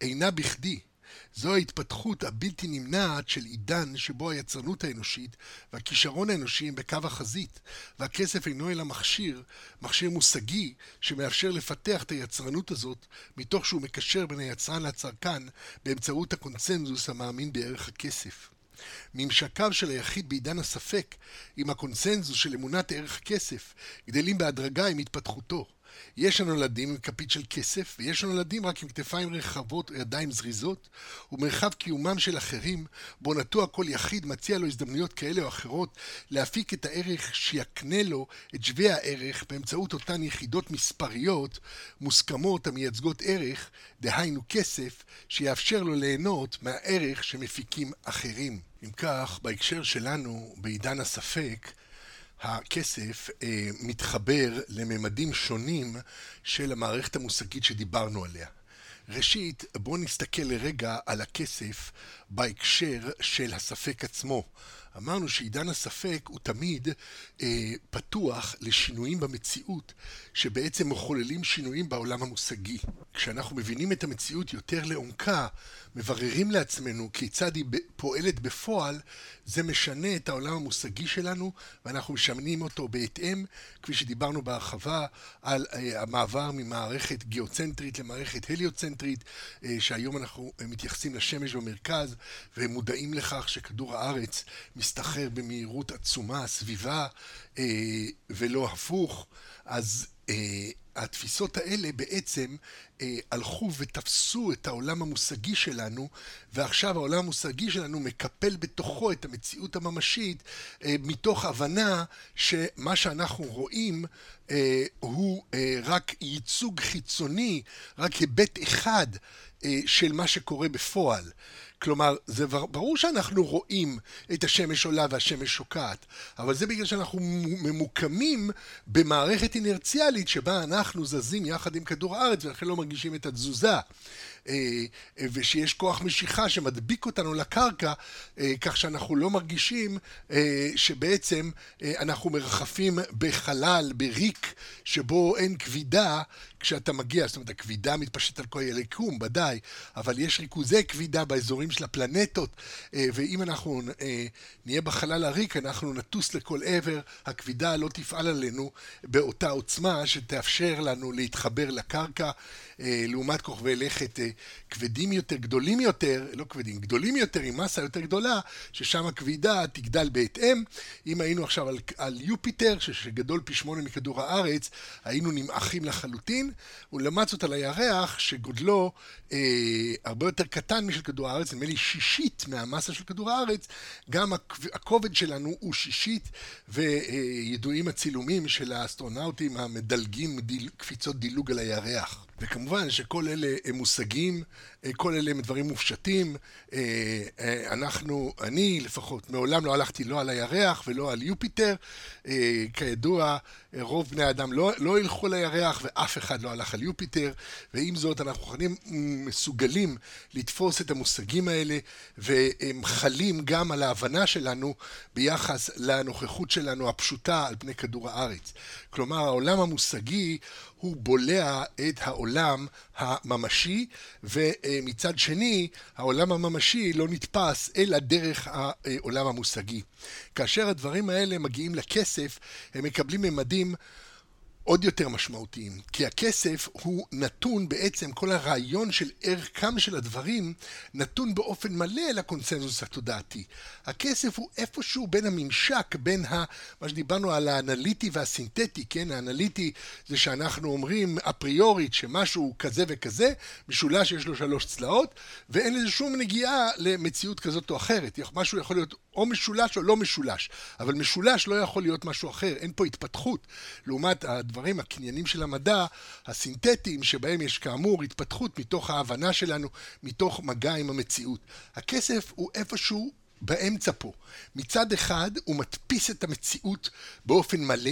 אינה בכדי. זו ההתפתחות הבלתי נמנעת של עידן שבו היצרנות האנושית והכישרון האנושי הם בקו החזית, והכסף אינו אלא מכשיר, מכשיר מושגי, שמאפשר לפתח את היצרנות הזאת, מתוך שהוא מקשר בין היצרן לצרכן באמצעות הקונצנזוס המאמין בערך הכסף. ממשקיו של היחיד בעידן הספק עם הקונסנזוס של אמונת ערך הכסף גדלים בהדרגה עם התפתחותו. יש הנולדים עם כפית של כסף, ויש הנולדים רק עם כתפיים רחבות או ידיים זריזות, ומרחב קיומם של אחרים, בו נטוע כל יחיד מציע לו הזדמנויות כאלה או אחרות להפיק את הערך שיקנה לו את שווה הערך באמצעות אותן יחידות מספריות מוסכמות המייצגות ערך, דהיינו כסף, שיאפשר לו ליהנות מהערך שמפיקים אחרים. אם כך, בהקשר שלנו, בעידן הספק, הכסף אה, מתחבר לממדים שונים של המערכת המושגית שדיברנו עליה. ראשית, בואו נסתכל לרגע על הכסף בהקשר של הספק עצמו. אמרנו שעידן הספק הוא תמיד אה, פתוח לשינויים במציאות שבעצם מחוללים שינויים בעולם המושגי. כשאנחנו מבינים את המציאות יותר לעומקה, מבררים לעצמנו כיצד היא פועלת בפועל, זה משנה את העולם המושגי שלנו ואנחנו משנים אותו בהתאם, כפי שדיברנו בהרחבה על אה, המעבר ממערכת גיאוצנטרית למערכת הליוצנטרית, אה, שהיום אנחנו מתייחסים לשמש במרכז ומודעים לכך שכדור הארץ מסתחרר במהירות עצומה סביבה אה, ולא הפוך, אז אה, התפיסות האלה בעצם אה, הלכו ותפסו את העולם המושגי שלנו, ועכשיו העולם המושגי שלנו מקפל בתוכו את המציאות הממשית, מתוך הבנה שמה שאנחנו רואים הוא רק ייצוג חיצוני, רק היבט אחד של מה שקורה בפועל. כלומר, זה ברור שאנחנו רואים את השמש עולה והשמש שוקעת, אבל זה בגלל שאנחנו ממוקמים במערכת אינרציאלית שבה אנחנו זזים יחד עם כדור הארץ ולכן לא מרגישים את התזוזה. אה, ושיש כוח משיכה שמדביק אותנו לקרקע, אה, כך שאנחנו לא מרגישים אה, שבעצם אנחנו מרחפים בחלל, בריק, שבו אין כבידה כשאתה מגיע, זאת אומרת, הכבידה מתפשטת על כל היקום, ודאי, אבל יש ריכוזי כבידה באזורים של הפלנטות, ואם אנחנו נהיה בחלל הריק, אנחנו נטוס לכל עבר, הכבידה לא תפעל עלינו באותה עוצמה שתאפשר לנו להתחבר לקרקע. אה, לעומת כוכבי לכת אה, כבדים יותר, גדולים יותר, לא כבדים, גדולים יותר, עם מסה יותר גדולה, ששם הכבידה תגדל בהתאם. אם היינו עכשיו על, על יופיטר, שגדול פי שמונה מכדור הארץ, היינו נמעכים לחלוטין, ולעומת זאת על הירח, שגודלו אה, הרבה יותר קטן משל כדור הארץ, נדמה לי שישית מהמסה של כדור הארץ, גם הכובד שלנו הוא שישית, וידועים הצילומים של האסטרונאוטים המדלגים דיל, קפיצות דילוג על הירח. וכמובן שכל אלה הם מושגים, אה, כל אלה הם דברים מופשטים. אה, אה, אנחנו, אני לפחות, מעולם לא הלכתי לא על הירח ולא על יופיטר. כידוע, רוב בני האדם לא, לא ילכו לירח ואף אחד לא הלך על יופיטר, ועם זאת אנחנו יכולים, מסוגלים לתפוס את המושגים האלה, והם חלים גם על ההבנה שלנו ביחס לנוכחות שלנו הפשוטה על פני כדור הארץ. כלומר, העולם המושגי הוא בולע את העולם הממשי, ומצד שני, העולם הממשי לא נתפס אלא דרך העולם המושגי. כאשר הדברים האלה מגיעים לכסף, הם מקבלים ממדים עוד יותר משמעותיים, כי הכסף הוא נתון בעצם, כל הרעיון של ערכם של הדברים נתון באופן מלא לקונסנזוס התודעתי. הכסף הוא איפשהו בין הממשק, בין ה, מה שדיברנו על האנליטי והסינתטי, כן? האנליטי זה שאנחנו אומרים אפריורית שמשהו כזה וכזה, משולש יש לו שלוש צלעות, ואין לזה שום נגיעה למציאות כזאת או אחרת. משהו יכול להיות או משולש או לא משולש, אבל משולש לא יכול להיות משהו אחר, אין פה התפתחות. לעומת הדברים, הקניינים של המדע, הסינתטיים, שבהם יש כאמור התפתחות מתוך ההבנה שלנו, מתוך מגע עם המציאות. הכסף הוא איפשהו באמצע פה. מצד אחד הוא מדפיס את המציאות באופן מלא,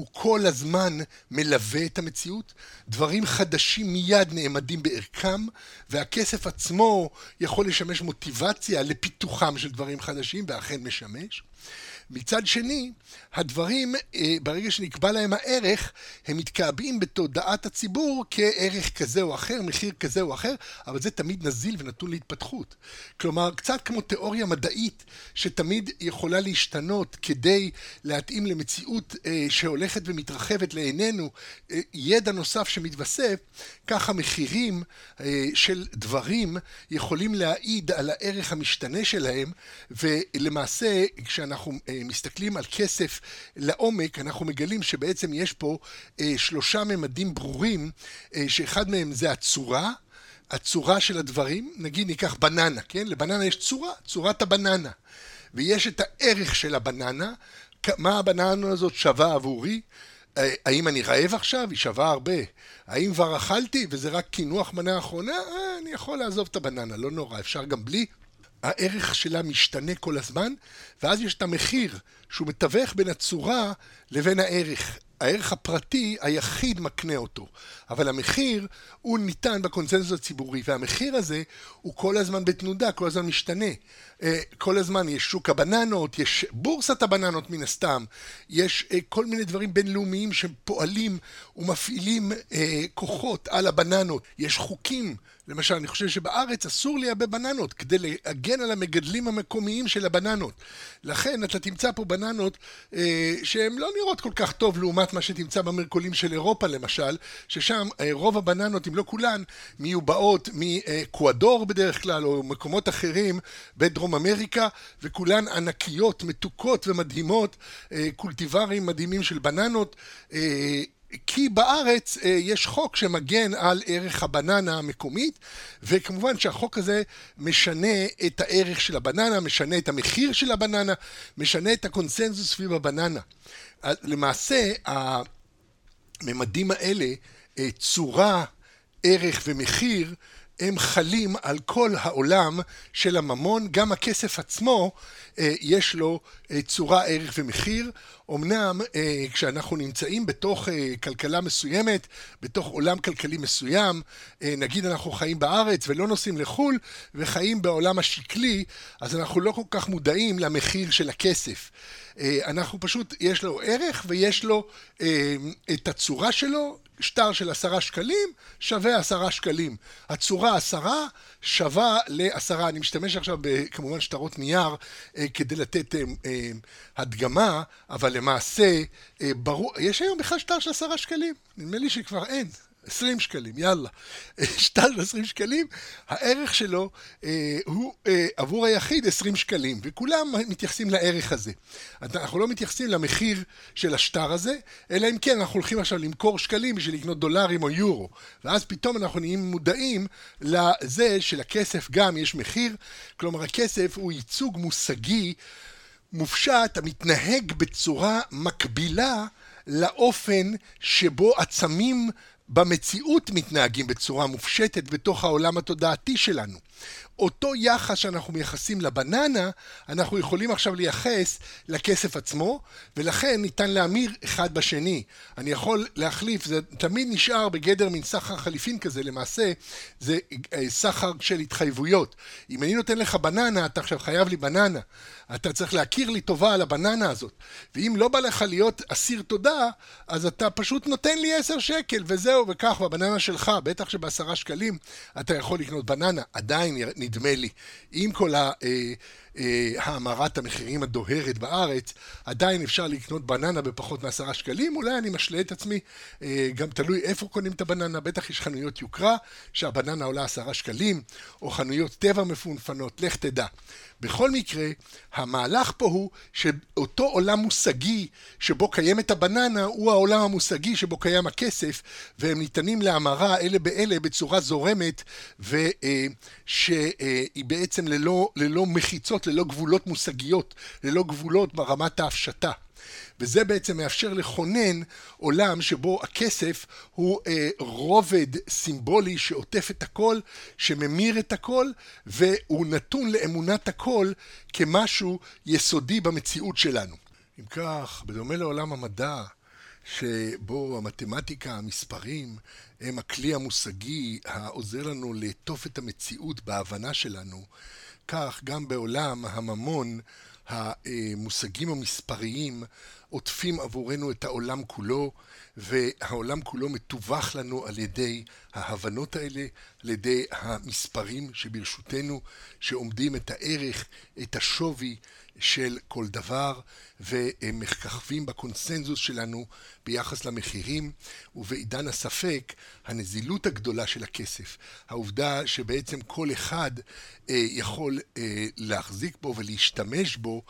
הוא כל הזמן מלווה את המציאות, דברים חדשים מיד נעמדים בערכם, והכסף עצמו יכול לשמש מוטיבציה לפיתוחם של דברים חדשים, ואכן משמש. מצד שני, הדברים, אה, ברגע שנקבע להם הערך, הם מתקעבים בתודעת הציבור כערך כזה או אחר, מחיר כזה או אחר, אבל זה תמיד נזיל ונתון להתפתחות. כלומר, קצת כמו תיאוריה מדעית, שתמיד יכולה להשתנות כדי להתאים למציאות אה, שהולכת ומתרחבת לעינינו, אה, ידע נוסף שמתווסף, כך המחירים של דברים יכולים להעיד על הערך המשתנה שלהם, ולמעשה, כשאנחנו מסתכלים על כסף לעומק, אנחנו מגלים שבעצם יש פה אה, שלושה ממדים ברורים, אה, שאחד מהם זה הצורה, הצורה של הדברים, נגיד ניקח בננה, כן? לבננה יש צורה, צורת הבננה. ויש את הערך של הבננה, מה הבננה הזאת שווה עבורי, אה, האם אני רעב עכשיו? היא שווה הרבה. האם כבר אכלתי וזה רק קינוח מנה אחרונה? אה, אני יכול לעזוב את הבננה, לא נורא, אפשר גם בלי. הערך שלה משתנה כל הזמן, ואז יש את המחיר שהוא מתווך בין הצורה לבין הערך. הערך הפרטי היחיד מקנה אותו. אבל המחיר הוא ניתן בקונצנזוס הציבורי, והמחיר הזה הוא כל הזמן בתנודה, כל הזמן משתנה. אה, כל הזמן יש שוק הבננות, יש בורסת הבננות מן הסתם, יש אה, כל מיני דברים בינלאומיים שפועלים ומפעילים אה, כוחות על הבננות, יש חוקים למשל, אני חושב שבארץ אסור לייבא בננות כדי להגן על המגדלים המקומיים של הבננות. לכן אתה תמצא פה בננות שהן לא נראות כל כך טוב לעומת מה שתמצא במרקולים של אירופה למשל, ששם רוב הבננות, אם לא כולן, מיובאות מקואדור בדרך כלל, או מקומות אחרים בדרום אמריקה, וכולן ענקיות, מתוקות ומדהימות, אה, קולטיברים מדהימים של בננות. אה, כי בארץ אה, יש חוק שמגן על ערך הבננה המקומית, וכמובן שהחוק הזה משנה את הערך של הבננה, משנה את המחיר של הבננה, משנה את הקונסנזוס סביב הבננה. למעשה, הממדים האלה, אה, צורה, ערך ומחיר, הם חלים על כל העולם של הממון, גם הכסף עצמו אה, יש לו אה, צורה, ערך ומחיר. אמנם אה, כשאנחנו נמצאים בתוך כלכלה מסוימת, בתוך עולם כלכלי מסוים, נגיד אנחנו חיים בארץ ולא נוסעים לחו"ל וחיים בעולם השקלי, אז אנחנו לא כל כך מודעים למחיר של הכסף. אנחנו פשוט, יש לו ערך ויש לו את הצורה שלו, שטר של עשרה שקלים שווה עשרה שקלים. הצורה עשרה שווה לעשרה. אני משתמש עכשיו כמובן שטרות נייר אה, כדי לתת אה, אה, הדגמה, אבל למעשה אה, ברור, יש היום בכלל שטר של עשרה שקלים. נדמה לי שכבר אין. 20 שקלים, יאללה. שטר של 20 שקלים, הערך שלו אה, הוא אה, עבור היחיד 20 שקלים, וכולם מתייחסים לערך הזה. אנחנו לא מתייחסים למחיר של השטר הזה, אלא אם כן אנחנו הולכים עכשיו למכור שקלים בשביל לקנות דולרים או יורו, ואז פתאום אנחנו נהיים מודעים לזה שלכסף גם יש מחיר, כלומר הכסף הוא ייצוג מושגי מופשט המתנהג בצורה מקבילה לאופן שבו עצמים במציאות מתנהגים בצורה מופשטת בתוך העולם התודעתי שלנו. אותו יחס שאנחנו מייחסים לבננה, אנחנו יכולים עכשיו לייחס לכסף עצמו, ולכן ניתן להמיר אחד בשני. אני יכול להחליף, זה תמיד נשאר בגדר מין סחר חליפין כזה, למעשה זה אה, סחר של התחייבויות. אם אני נותן לך בננה, אתה עכשיו חייב לי בננה. אתה צריך להכיר לי טובה על הבננה הזאת. ואם לא בא לך להיות אסיר תודה, אז אתה פשוט נותן לי עשר שקל, וזהו, וכך, והבננה שלך, בטח שבעשרה שקלים אתה יכול לקנות בננה. עדיין נדמה לי, עם כל ה... אה, אה, האמרת המחירים הדוהרת בארץ, עדיין אפשר לקנות בננה בפחות מעשרה שקלים, אולי אני משלה את עצמי, אה, גם תלוי איפה קונים את הבננה, בטח יש חנויות יוקרה שהבננה עולה עשרה שקלים, או חנויות טבע מפונפנות, לך תדע. בכל מקרה, המהלך פה הוא שאותו עולם מושגי שבו קיימת הבננה, הוא העולם המושגי שבו קיים הכסף, והם ניתנים להמרה אלה באלה בצורה זורמת, ושהיא בעצם ללא, ללא מחיצות, ללא גבולות מושגיות, ללא גבולות ברמת ההפשטה. וזה בעצם מאפשר לכונן עולם שבו הכסף הוא אה, רובד סימבולי שעוטף את הכל, שממיר את הכל, והוא נתון לאמונת הכל כמשהו יסודי במציאות שלנו. אם כך, בדומה לעולם המדע, שבו המתמטיקה, המספרים, הם הכלי המושגי העוזר לנו לעטוף את המציאות בהבנה שלנו, כך גם בעולם הממון המושגים המספריים עוטפים עבורנו את העולם כולו, והעולם כולו מתווך לנו על ידי ההבנות האלה, על ידי המספרים שברשותנו, שעומדים את הערך, את השווי של כל דבר, ומככבים בקונסנזוס שלנו ביחס למחירים, ובעידן הספק, הנזילות הגדולה של הכסף, העובדה שבעצם כל אחד אה, יכול אה, להחזיק בו ולהשתמש בו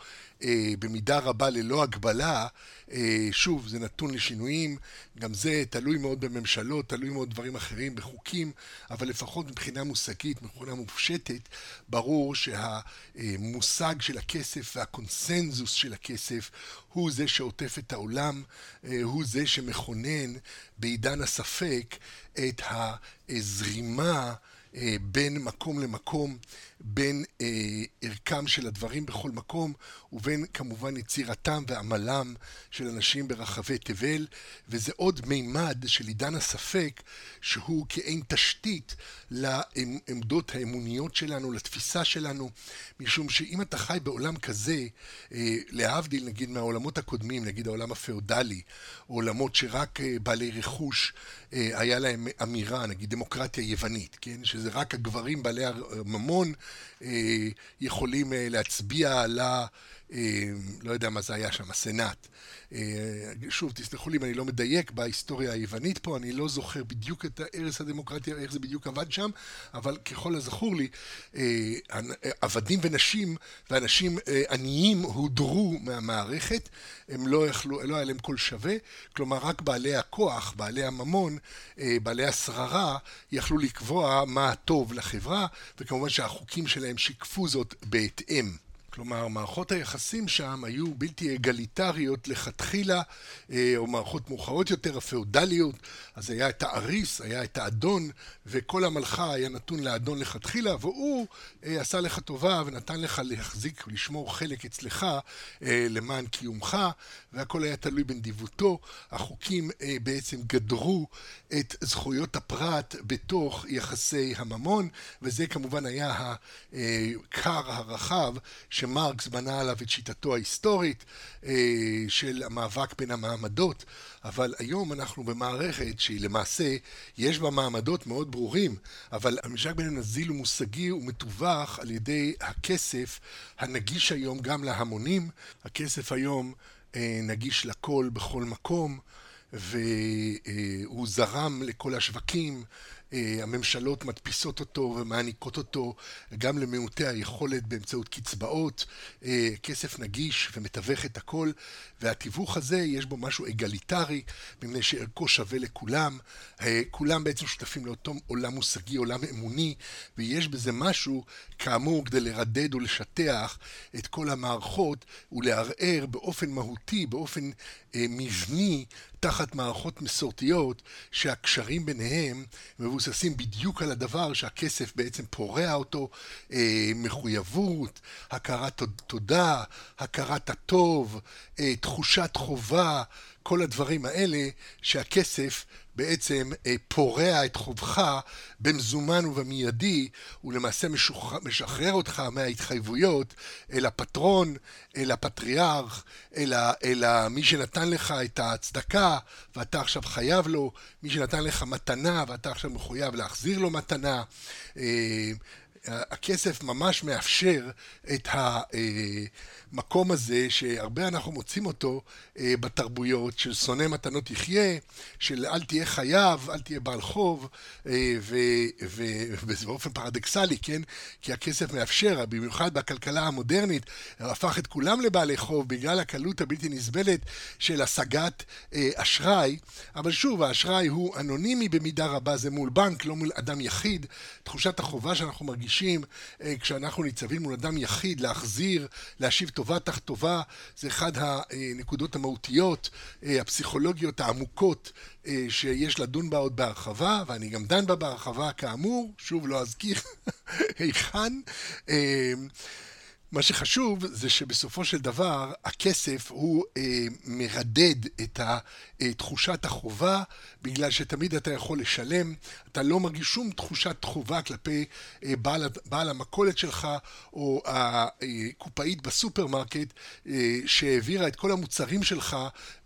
אה, במידה רבה ללא הגבלה, אה, שוב, זה נתון לשינויים, גם זה תלוי מאוד בממשלות, תלוי מאוד דברים אחרים, בחוקים, אבל לפחות מבחינה מושגית, מבחינה מופשטת, ברור שהמושג של הכסף והקונסנזוס של הכסף הוא זה שעוטף את העולם, אה, הוא זה שמכונן בעידן הספק את הזרימה אה, בין מקום למקום, בין אה, ערכם של הדברים בכל מקום, ובין כמובן יצירתם ועמלם של אנשים ברחבי תבל, וזה עוד מימד של עידן הספק, שהוא כאין תשתית לעמדות האמוניות שלנו, לתפיסה שלנו, משום שאם אתה חי בעולם כזה, אה, להבדיל נגיד מהעולמות הקודמים, נגיד העולם הפאודלי, עולמות שרק אה, בעלי רכוש אה, היה להם אמירה, נגיד דמוקרטיה יוונית, כן? שזה רק הגברים בעלי הממון אה, יכולים להצביע על ה... לא יודע מה זה היה שם, הסנאט. אה, שוב, תסלחו לי אם אני לא מדייק בהיסטוריה היוונית פה, אני לא זוכר בדיוק את ערש הדמוקרטיה, איך זה בדיוק עבד שם, אבל ככל הזכור לי, אה, עבדים ונשים ואנשים אה, עניים הודרו מהמערכת, הם לא יכלו, לא היה להם קול שווה, כלומר רק בעלי הכוח, בעלי הממון, בעלי השררה, יכלו לקבוע מה הטוב לחברה, וכמובן שהחוקים שלהם שיקפו זאת בהתאם. כלומר, מערכות היחסים שם היו בלתי אגליטריות לכתחילה, אה, או מערכות מאוחרות יותר, הפאודליות, אז היה את האריס, היה את האדון, וכל המלכה היה נתון לאדון לכתחילה, והוא אה, עשה לך טובה ונתן לך להחזיק ולשמור חלק אצלך אה, למען קיומך, והכל היה תלוי בנדיבותו. החוקים בעצם גדרו את זכויות הפרט בתוך יחסי הממון, וזה כמובן היה הכר הרחב שמרקס בנה עליו את שיטתו ההיסטורית אה, של המאבק בין המעמדות, אבל היום אנחנו במערכת שהיא למעשה, יש בה מעמדות מאוד ברורים, אבל הממשק בין הנזיל הוא מושגי, הוא מתווך על ידי הכסף הנגיש היום גם להמונים. הכסף היום אה, נגיש לכל בכל מקום. והוא זרם לכל השווקים, הממשלות מדפיסות אותו ומעניקות אותו גם למעוטי היכולת באמצעות קצבאות, אה, כסף נגיש ומתווך את הכל, והתיווך הזה יש בו משהו אגליטרי, מפני שערכו שווה לכולם, אה, כולם בעצם שותפים לאותו עולם מושגי, עולם אמוני, ויש בזה משהו, כאמור, כדי לרדד ולשטח את כל המערכות ולערער באופן מהותי, באופן מבני, תחת מערכות מסורתיות שהקשרים ביניהם מבוססים בדיוק על הדבר שהכסף בעצם פורע אותו, אה, מחויבות, הכרת תודה, הכרת הטוב, אה, תחושת חובה, כל הדברים האלה שהכסף בעצם אה, פורע את חובך במזומן ובמיידי, ולמעשה משחרר אותך מההתחייבויות אל הפטרון, אל הפטריארך, אל, ה, אל מי שנתן לך את הצדקה, ואתה עכשיו חייב לו, מי שנתן לך מתנה, ואתה עכשיו מחויב להחזיר לו מתנה. אה, הכסף ממש מאפשר את המקום הזה שהרבה אנחנו מוצאים אותו אה, בתרבויות של שונא מתנות יחיה, של אל תהיה חייב, אל תהיה בעל חוב, אה, וזה באופן פרדקסלי, כן? כי הכסף מאפשר, במיוחד בכלכלה המודרנית, הפך את כולם לבעלי חוב בגלל הקלות הבלתי נסבלת של השגת אה, אשראי, אבל שוב, האשראי הוא אנונימי במידה רבה, זה מול בנק, לא מול אדם יחיד. תחושת החובה שאנחנו מרגישים אה, כשאנחנו ניצבים מול אדם יחיד, להחזיר, להשיב טובה תחת טובה, זה אחד הנקודות המהותיות, אה, הפסיכולוגיות העמוקות אה, שיש לדון בה עוד בהרחבה, ואני גם דן בה בהרחבה כאמור, שוב לא אזכיר היכן. מה שחשוב זה שבסופו של דבר הכסף הוא אה, מרדד את אה, תחושת החובה בגלל שתמיד אתה יכול לשלם, אתה לא מרגיש שום תחושת חובה כלפי אה, בעל, בעל המכולת שלך או הקופאית בסופרמרקט אה, שהעבירה את כל המוצרים שלך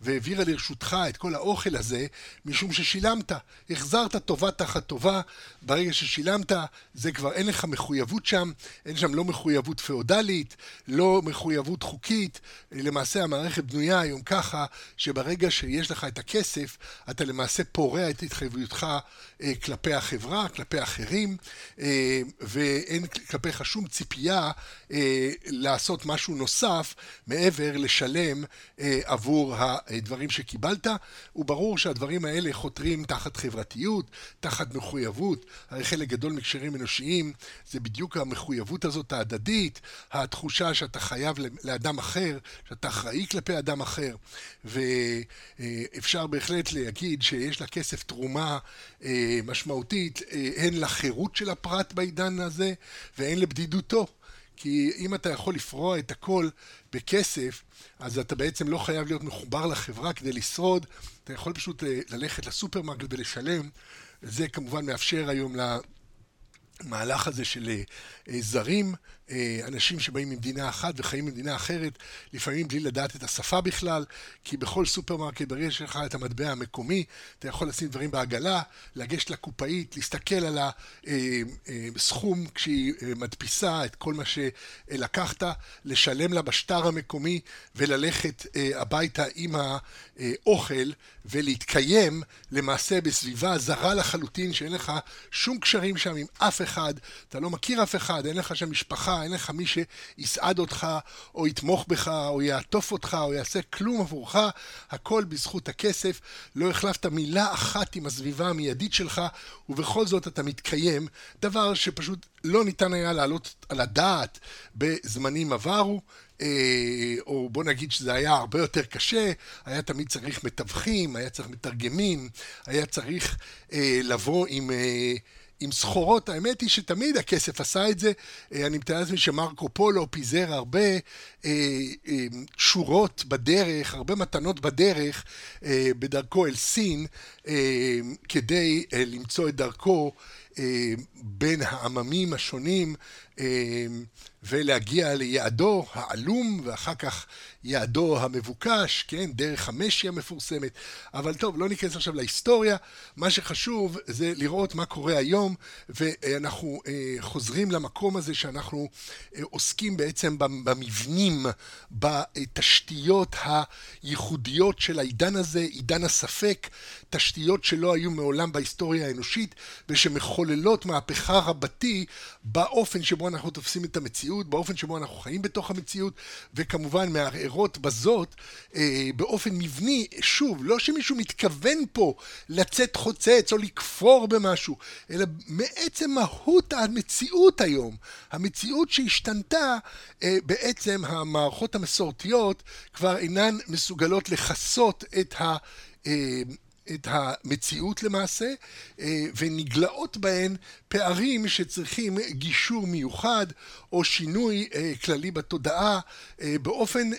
והעבירה לרשותך את כל האוכל הזה משום ששילמת, החזרת טובה תחת טובה, ברגע ששילמת זה כבר אין לך מחויבות שם, אין שם לא מחויבות פאודלית לא מחויבות חוקית. למעשה המערכת בנויה היום ככה, שברגע שיש לך את הכסף, אתה למעשה פורע את התחייבותך אה, כלפי החברה, כלפי אחרים, אה, ואין כלפיך שום ציפייה אה, לעשות משהו נוסף מעבר לשלם עבור הדברים שקיבלת. וברור שהדברים האלה חותרים תחת חברתיות, תחת מחויבות. הרי חלק גדול מקשרים אנושיים זה בדיוק המחויבות הזאת ההדדית, התחושה שאתה חייב לאדם אחר, שאתה אחראי כלפי אדם אחר, ואפשר בהחלט להגיד שיש לכסף תרומה משמעותית. משמעותית הן לחירות של הפרט בעידן הזה והן לבדידותו. כי אם אתה יכול לפרוע את הכל בכסף, אז אתה בעצם לא חייב להיות מחובר לחברה כדי לשרוד, אתה יכול פשוט ללכת לסופרמרקט ולשלם. זה כמובן מאפשר היום למהלך הזה של זרים אה, אנשים שבאים ממדינה אחת וחיים במדינה אחרת, לפעמים בלי לדעת את השפה בכלל, כי בכל סופרמרקט ברגע שלך את המטבע המקומי, אתה יכול לשים דברים בעגלה, לגשת לקופאית, להסתכל על הסכום אה, אה, כשהיא מדפיסה את כל מה שלקחת, לשלם לה בשטר המקומי וללכת הביתה עם האוכל ולהתקיים למעשה בסביבה זרה לחלוטין, שאין לך שום קשרים שם עם אף אחד, אתה לא מכיר אף אחד, אין לך שם משפחה. אין לך מי שיסעד אותך, או יתמוך בך, או יעטוף אותך, או יעשה כלום עבורך, הכל בזכות הכסף. לא החלפת מילה אחת עם הסביבה המיידית שלך, ובכל זאת אתה מתקיים, דבר שפשוט לא ניתן היה להעלות על הדעת בזמנים עברו. אה, או בוא נגיד שזה היה הרבה יותר קשה, היה תמיד צריך מתווכים, היה צריך מתרגמים, היה צריך אה, לבוא עם אה, עם סחורות, האמת היא שתמיד הכסף עשה את זה. אה, אני מתאר לעצמי שמרקו פולו פיזר הרבה אה, אה, שורות בדרך, הרבה מתנות בדרך, בדרכו אל סין, כדי למצוא את דרכו בין העממים השונים ולהגיע ליעדו העלום ואחר כך יעדו המבוקש, כן, דרך המשי המפורסמת. אבל טוב, לא ניכנס עכשיו להיסטוריה, מה שחשוב זה לראות מה קורה היום, ואנחנו אה, חוזרים למקום הזה שאנחנו אה, עוסקים בעצם במבנים, בתשתיות הייחודיות של העידן הזה, עידן הספק, תשתיות שלא היו מעולם בהיסטוריה האנושית, ושמחוללות מהפכה רבתי באופן שבו אנחנו תופסים את המציאות, באופן שבו אנחנו חיים בתוך המציאות, וכמובן מערערות בזאת אה, באופן מבני, שוב, לא שמישהו מתכוון פה לצאת חוצץ או לכפור במשהו, אלא מעצם מהות המציאות היום, המציאות שהשתנתה, אה, בעצם המערכות המסורתיות כבר אינן מסוגלות לכסות את ה... את המציאות למעשה, אה, ונגלעות בהן פערים שצריכים גישור מיוחד או שינוי אה, כללי בתודעה אה, באופן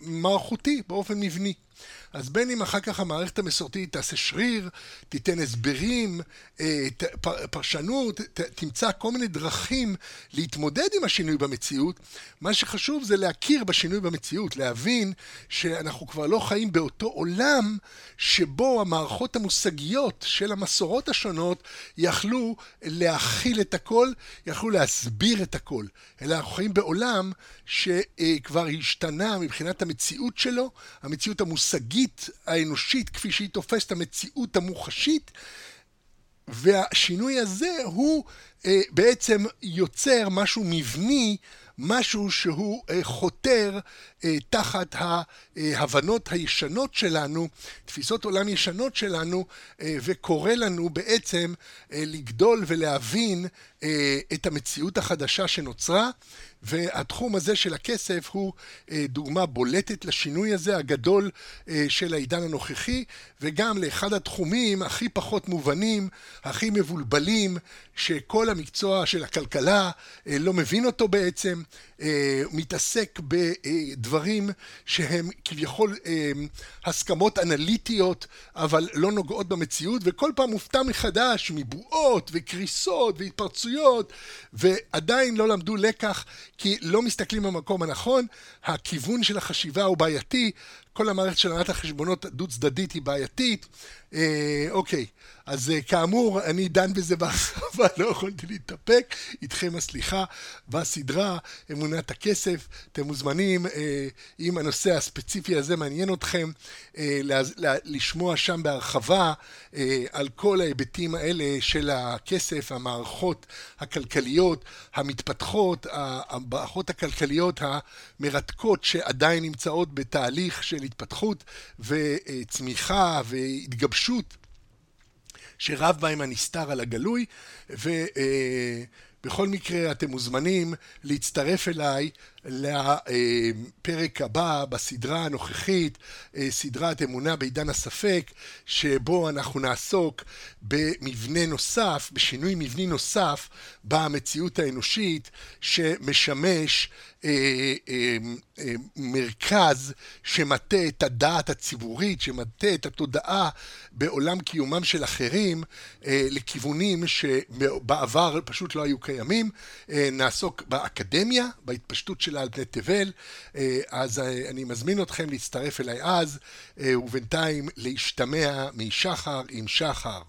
מערכותי, באופן מבני. אז בין אם אחר כך המערכת המסורתית תעשה שריר, תיתן הסברים, אה, פרשנות, תמצא כל מיני דרכים להתמודד עם השינוי במציאות, מה שחשוב זה להכיר בשינוי במציאות, להבין שאנחנו כבר לא חיים באותו עולם שבו המערכות המושגיות של המסורות השונות יכלו להכיל את הכל, יכלו להסביר את הכל, אלא אנחנו חיים בעולם שכבר השתנה מבחינת המציאות שלו, המציאות המושגית האנושית כפי שהיא תופסת המציאות המוחשית והשינוי הזה הוא אה, בעצם יוצר משהו מבני, משהו שהוא אה, חותר אה, תחת ההבנות הישנות שלנו, תפיסות עולם ישנות שלנו, וקורא לנו בעצם לגדול ולהבין את המציאות החדשה שנוצרה. והתחום הזה של הכסף הוא אה, דוגמה בולטת לשינוי הזה הגדול אה, של העידן הנוכחי וגם לאחד התחומים הכי פחות מובנים, הכי מבולבלים, שכל המקצוע של הכלכלה אה, לא מבין אותו בעצם, מתעסק בדברים שהם כביכול הסכמות אנליטיות אבל לא נוגעות במציאות וכל פעם מופתע מחדש מבועות וקריסות והתפרצויות ועדיין לא למדו לקח כי לא מסתכלים במקום הנכון, הכיוון של החשיבה הוא בעייתי, כל המערכת של הנהלת החשבונות דו צדדית היא בעייתית. אה, אוקיי, אז אה, כאמור, אני דן בזה בהרחבה, לא יכולתי להתאפק, איתכם הסליחה, בסדרה אמונת הכסף. אתם מוזמנים, אה, אם הנושא הספציפי הזה מעניין אתכם, לשמוע שם בהרחבה על כל ההיבטים האלה של הכסף, המערכות הכלכליות המתפתחות, המערכות הכלכליות המרתקות שעדיין נמצאות בתהליך של התפתחות וצמיחה והתגבשות שרב בהם הנסתר על הגלוי, ו, אה, מקרה, אתם מוזמנים להצטרף אליי לפרק הבא בסדרה הנוכחית, סדרת אמונה בעידן הספק, שבו אנחנו נעסוק במבנה נוסף, בשינוי מבני נוסף במציאות האנושית, שמשמש מרכז שמטה את הדעת הציבורית, שמטה את התודעה בעולם קיומם של אחרים, לכיוונים שבעבר פשוט לא היו קיימים. נעסוק באקדמיה, בהתפשטות שלה על פני תבל, אז אני מזמין אתכם להצטרף אליי אז, ובינתיים להשתמע משחר עם שחר.